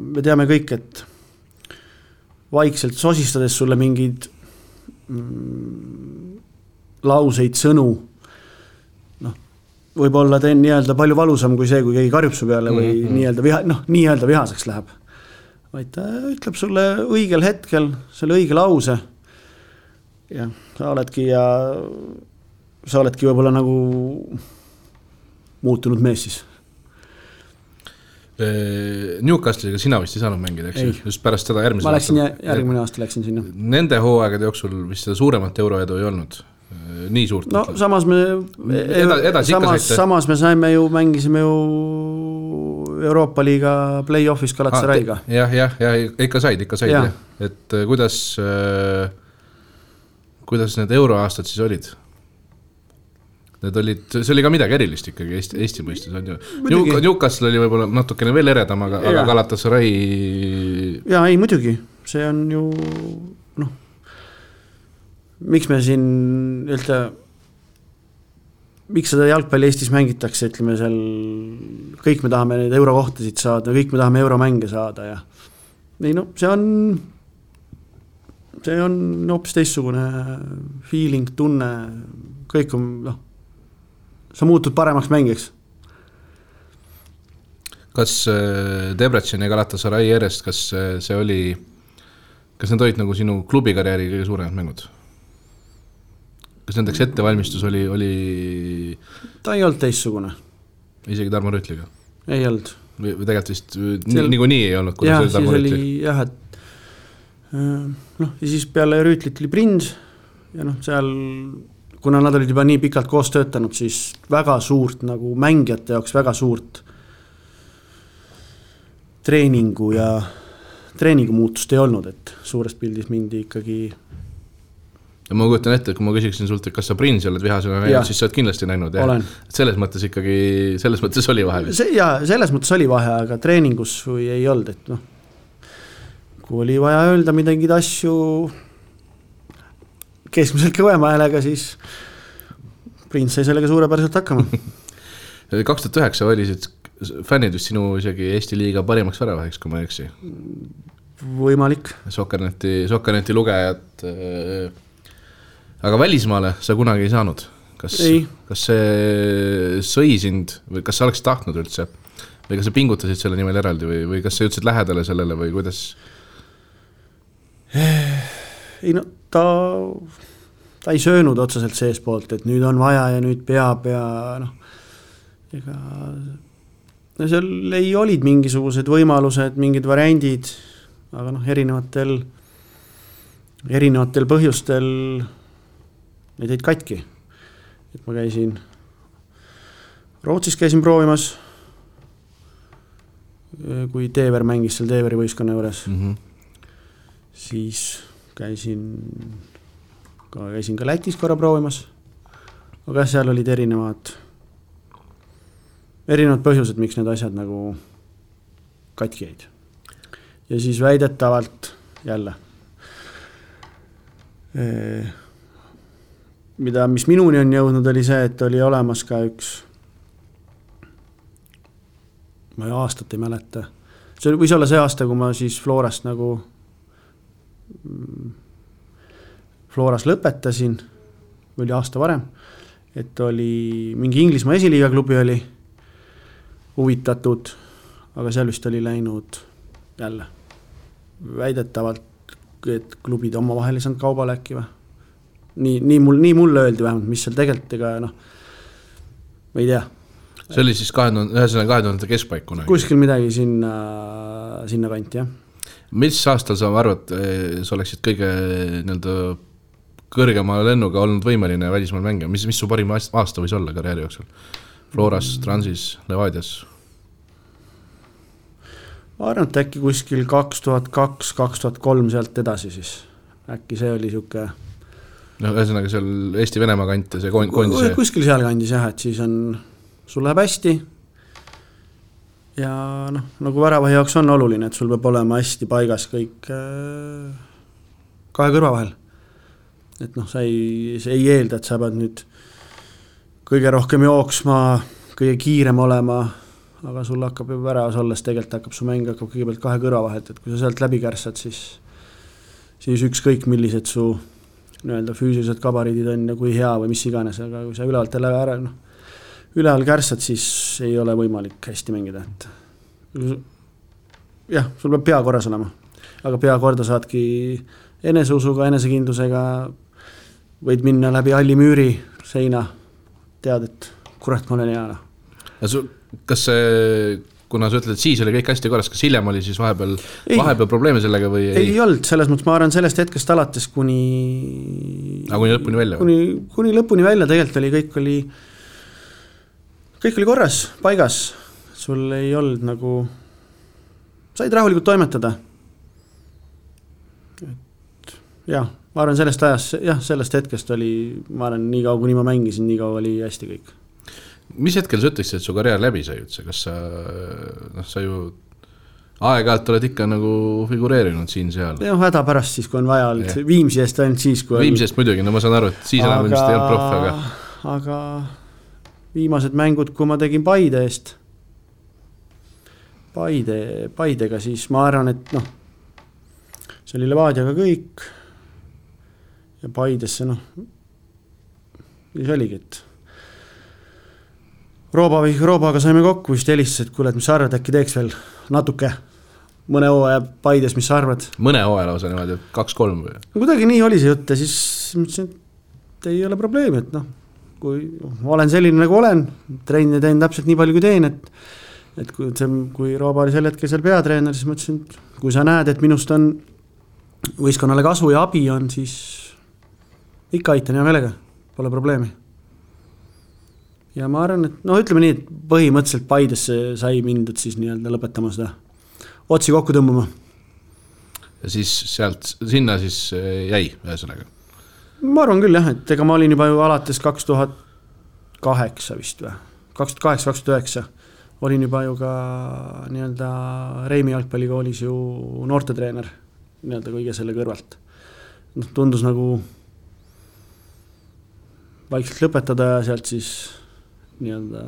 me teame kõik, et vaikselt sosistades sulle mingeid mm, lauseid, sõnu, noh, võib-olla teen nii-öelda palju valusam kui see, kui keegi karjub su peale või mm -hmm. nii-öelda viha, noh, nii-öelda vihaseks läheb. vaid ta ütleb sulle õigel hetkel selle õige lause. jah, sa oledki ja sa oledki võib-olla nagu muutunud mees siis. Newcastle'iga sina vist ei saanud mängida, eks ju, just pärast seda järgmisel ma läksin, järgmine aasta läksin sinna. Nende hooaegade jooksul vist seda suuremat euroedu ei olnud, nii suurt. no ütleb. samas me Eda,, samas, samas me saime ju, mängisime ju Euroopa liiga play-off'is Galatasaray'ga ah,. jah, jah, ja ikka said, ikka said ja. jah, et äh, kuidas, äh, kuidas need euroaastad siis olid? Need olid, see oli ka midagi erilist ikkagi Eesti, Eesti mõistes on ju. Newcastle oli võib-olla natukene veel eredam, aga, aga Galatasaray. ja ei muidugi, see on ju noh, miks me siin üldse, miks seda jalgpalli Eestis mängitakse, ütleme seal, kõik me tahame neid eurokohtasid saada, kõik me tahame euromänge saada ja ei no see on, see on hoopis teistsugune feeling, tunne, kõik on noh sa muutud paremaks mängijaks. kas äh, Debreceni ja Galatasaray järjest, kas äh, see oli, kas need olid nagu sinu klubikarjääri kõige suuremad mängud? kas nendeks ettevalmistus oli, oli? ta ei olnud teistsugune. isegi Tarmo Rüütliga? ei olnud. või, või tegelikult vist Seal... niikuinii ei olnud? jah, siis oli jah, et äh, noh, ja siis peale Rüütlit oli Prins ja noh, seal kuna nad olid juba nii pikalt koos töötanud, siis väga suurt nagu mängijate jaoks väga suurt treeningu ja treeningu muutust ei olnud, et suures pildis mindi ikkagi. ja ma kujutan ette, et kui ma küsiksin sult, et kas sa Prinsi oled vihasena näinud, siis sa oled kindlasti näinud, jah? selles mõttes ikkagi, selles mõttes oli vahe see jaa, selles mõttes oli vahe, aga treeningus ei olnud, et noh. kui oli vaja öelda mingeid asju keskmiselt kõvema häälega, siis Prints sai sellega suurepäraselt hakkama kaks tuhat üheksa valisid fännid vist sinu isegi Eesti liiga parimaks väravaheks, kui ma ei eksi. võimalik. Sokkerneti, Sokkerneti lugejad äh,. aga välismaale sa kunagi ei saanud? kas, kas see sõi sind või kas sa oleksid tahtnud üldse? või kas sa pingutasid selle nimel eraldi või, või kas sa jõudsid lähedale sellele või kuidas? ei no ta, ta ei söönud otseselt seestpoolt, et nüüd on vaja ja nüüd peab ja noh, ega no seal ei, olid mingisugused võimalused, mingid variandid, aga noh, erinevatel, erinevatel põhjustel need jäid katki. et ma käisin, Rootsis käisin proovimas, kui Teever mängis seal Teeveri võistkonna juures mm, -hmm. siis käisin ka käisin ka Lätis korra proovimas. aga jah, seal olid erinevad, erinevad põhjused, miks need asjad nagu katki jäid. ja siis väidetavalt jälle mida, mis minuni on jõudnud, oli see, et oli olemas ka üks, ma aastat ei mäleta, see võis olla see aasta, kui ma siis Florast nagu, Floras lõpetasin, oli aasta varem, et oli mingi Inglismaa esiliiga klubi oli huvitatud, aga seal vist oli läinud jälle väidetavalt, et klubid omavahel ei saanud kaubale äkki või nii, nii mul, nii mulle öeldi vähemalt, mis seal tegelikult, ega noh, ma ei tea. see oli siis kahe tuhande, ühesõnaga kahe tuhande keskpaik kunagi? kuskil midagi sinna, sinnakanti, jah. Mis aastal sa arvad, eh, sa oleksid kõige nii-öelda kõrgema lennuga olnud võimeline välismaal mängima, mis, mis su parim aasta võis olla karjääri jooksul? Floras, Transis, Levadias? ma arvan, et äkki kuskil kaks tuhat kaks, kaks tuhat kolm sealt edasi siis, äkki see oli niisugune no ühesõnaga seal Eesti-Venemaa kant ja see koondise. kuskil sealkandis jah, et siis on, sul läheb hästi. Ja noh, nagu väravahi jaoks on oluline, et sul peab olema hästi paigas kõik äh, kahe kõrva vahel. et noh, sa ei, see ei eelda, et sa pead nüüd kõige rohkem jooksma, kõige kiirem olema, aga sul hakkab ju väravas olles tegelikult hakkab su mäng hakkab kõigepealt kahe kõrva vahelt, et kui sa sealt läbi kärssad, siis siis ükskõik, millised su nii-öelda füüsilised gabariidid on ja kui hea või mis iganes, aga kui sa ülevalt jälle ära noh, üleval kärssad, siis ei ole võimalik hästi mängida, et jah, sul peab pea korras olema, aga pea korda saadki eneseusuga, enesekindlusega, võid minna läbi halli müüri, seina, tead, et kurat, ma olen hea, kas see kuna sa ütled, et siis oli kõik hästi korras, kas hiljem oli siis vahepeal, vahepeal probleeme sellega või ei? ei olnud, selles mõttes ma arvan, sellest hetkest alates kuni. aga kuni lõpuni välja? kuni, kuni lõpuni välja tegelikult oli, kõik oli, kõik oli korras, paigas, sul ei olnud nagu, said rahulikult toimetada. et jah, ma arvan, sellest ajast, jah, sellest hetkest oli, ma arvan, nii kaua, kuni ma mängisin, nii kaua oli hästi kõik. Mis hetkel sa ütleksid, et su karjäär läbi sai üldse, kas sa, noh, sa ju aeg-ajalt oled ikka nagu figureerinud siin-seal. jah, hädapärast siis, kui on vaja olnud, Viimsi eest ainult siis, kui Viimsi eest muidugi, no ma saan aru, et siis enam ilmselt ei olnud proff, aga aga viimased mängud, kui ma tegin Paide eest, Paide, Paidega, siis ma arvan, et noh, see oli Levadiaga kõik ja Paidesse noh, siis oligi, et Rooba või Roobaga saime kokku, vist helistasid, et kuule, et mis sa arvad, äkki teeks veel natuke mõne hooaja Paides, mis sa arvad? mõne hooaja lausa niimoodi, kaks-kolm või? kuidagi nii oli see jutt ja siis mõtlesin, et ei ole probleemi, et noh, kui ma olen selline, nagu olen, trenni teen täpselt nii palju, kui teen, et et kui see, kui Rooba oli sel hetkel seal peatreener, siis mõtlesin, et kui sa näed, et minust on võistkonnale kasu ja abi on, siis ikka aitan hea meelega, pole probleemi ja ma arvan, et noh, ütleme nii, et põhimõtteliselt Paidesse sai mindud siis nii-öelda lõpetama seda, otsi kokku tõmbama. ja siis sealt, sinna siis eh, jäi, ühesõnaga? Ma arvan küll jah, et ega ma olin juba ju alates kaks tuhat kaheksa vist või, kaks tuhat kaheksa, kaks tuhat üheksa olin juba ju ka nii-öelda Reimi jalgpallikoolis ju noortetreener nii-öelda kõige selle kõrvalt. noh, tundus nagu vaikselt lõpetada ja sealt siis nii-öelda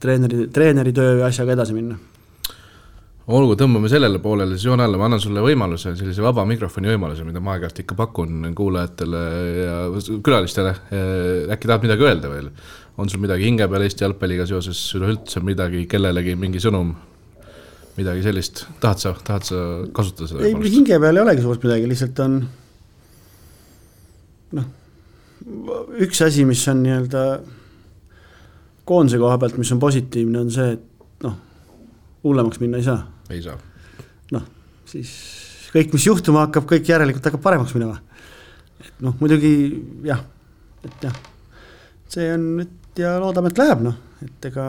treeneri, treeneritöö ja asjaga edasi minna olgu, tõmbame sellele poolele siis joone alla, ma annan sulle võimaluse, sellise vaba mikrofoni võimaluse, mida ma aeg-ajalt ikka pakun kuulajatele ja külalistele. äkki tahad midagi öelda veel? on sul midagi hinge peal Eesti jalgpalliga seoses, üleüldse midagi, kellelegi mingi sõnum? midagi sellist, tahad sa, tahad sa kasutada seda? ei, hinge peal ei olegi suurt midagi, lihtsalt on noh, üks asi, mis on nii-öelda koondise koha pealt, mis on positiivne, on see, et noh, hullemaks minna ei saa. Ei saa. noh, siis kõik, mis juhtuma hakkab, kõik järelikult hakkab paremaks minema. et noh, muidugi jah, et jah, see on nüüd ja loodame, et läheb noh, et ega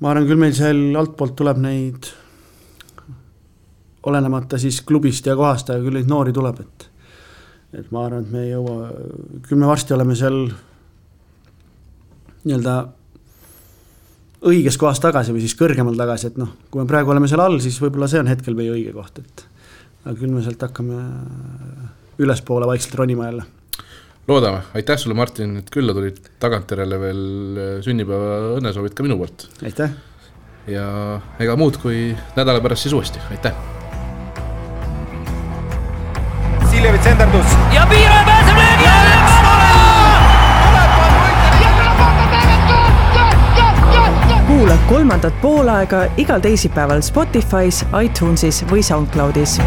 ma arvan küll, meil seal altpoolt tuleb neid, olenemata siis klubist ja kohast, aga küll neid noori tuleb, et et ma arvan, et me ei jõua, küll me varsti oleme seal nii-öelda õiges kohas tagasi või siis kõrgemal tagasi, et noh, kui me praegu oleme seal all, siis võib-olla see on hetkel meie õige koht, et aga küll me sealt hakkame ülespoole vaikselt ronima jälle. loodame, aitäh sulle, Martin, et külla tulid, tagantjärele veel sünnipäeva õnnesoovid ka minu poolt. aitäh! ja ega muud kui nädala pärast siis uuesti, aitäh! Siljevi tsenderdus ja Piire kuula kolmandat poolaega igal teisipäeval Spotify's, iTunesis või SoundCloudis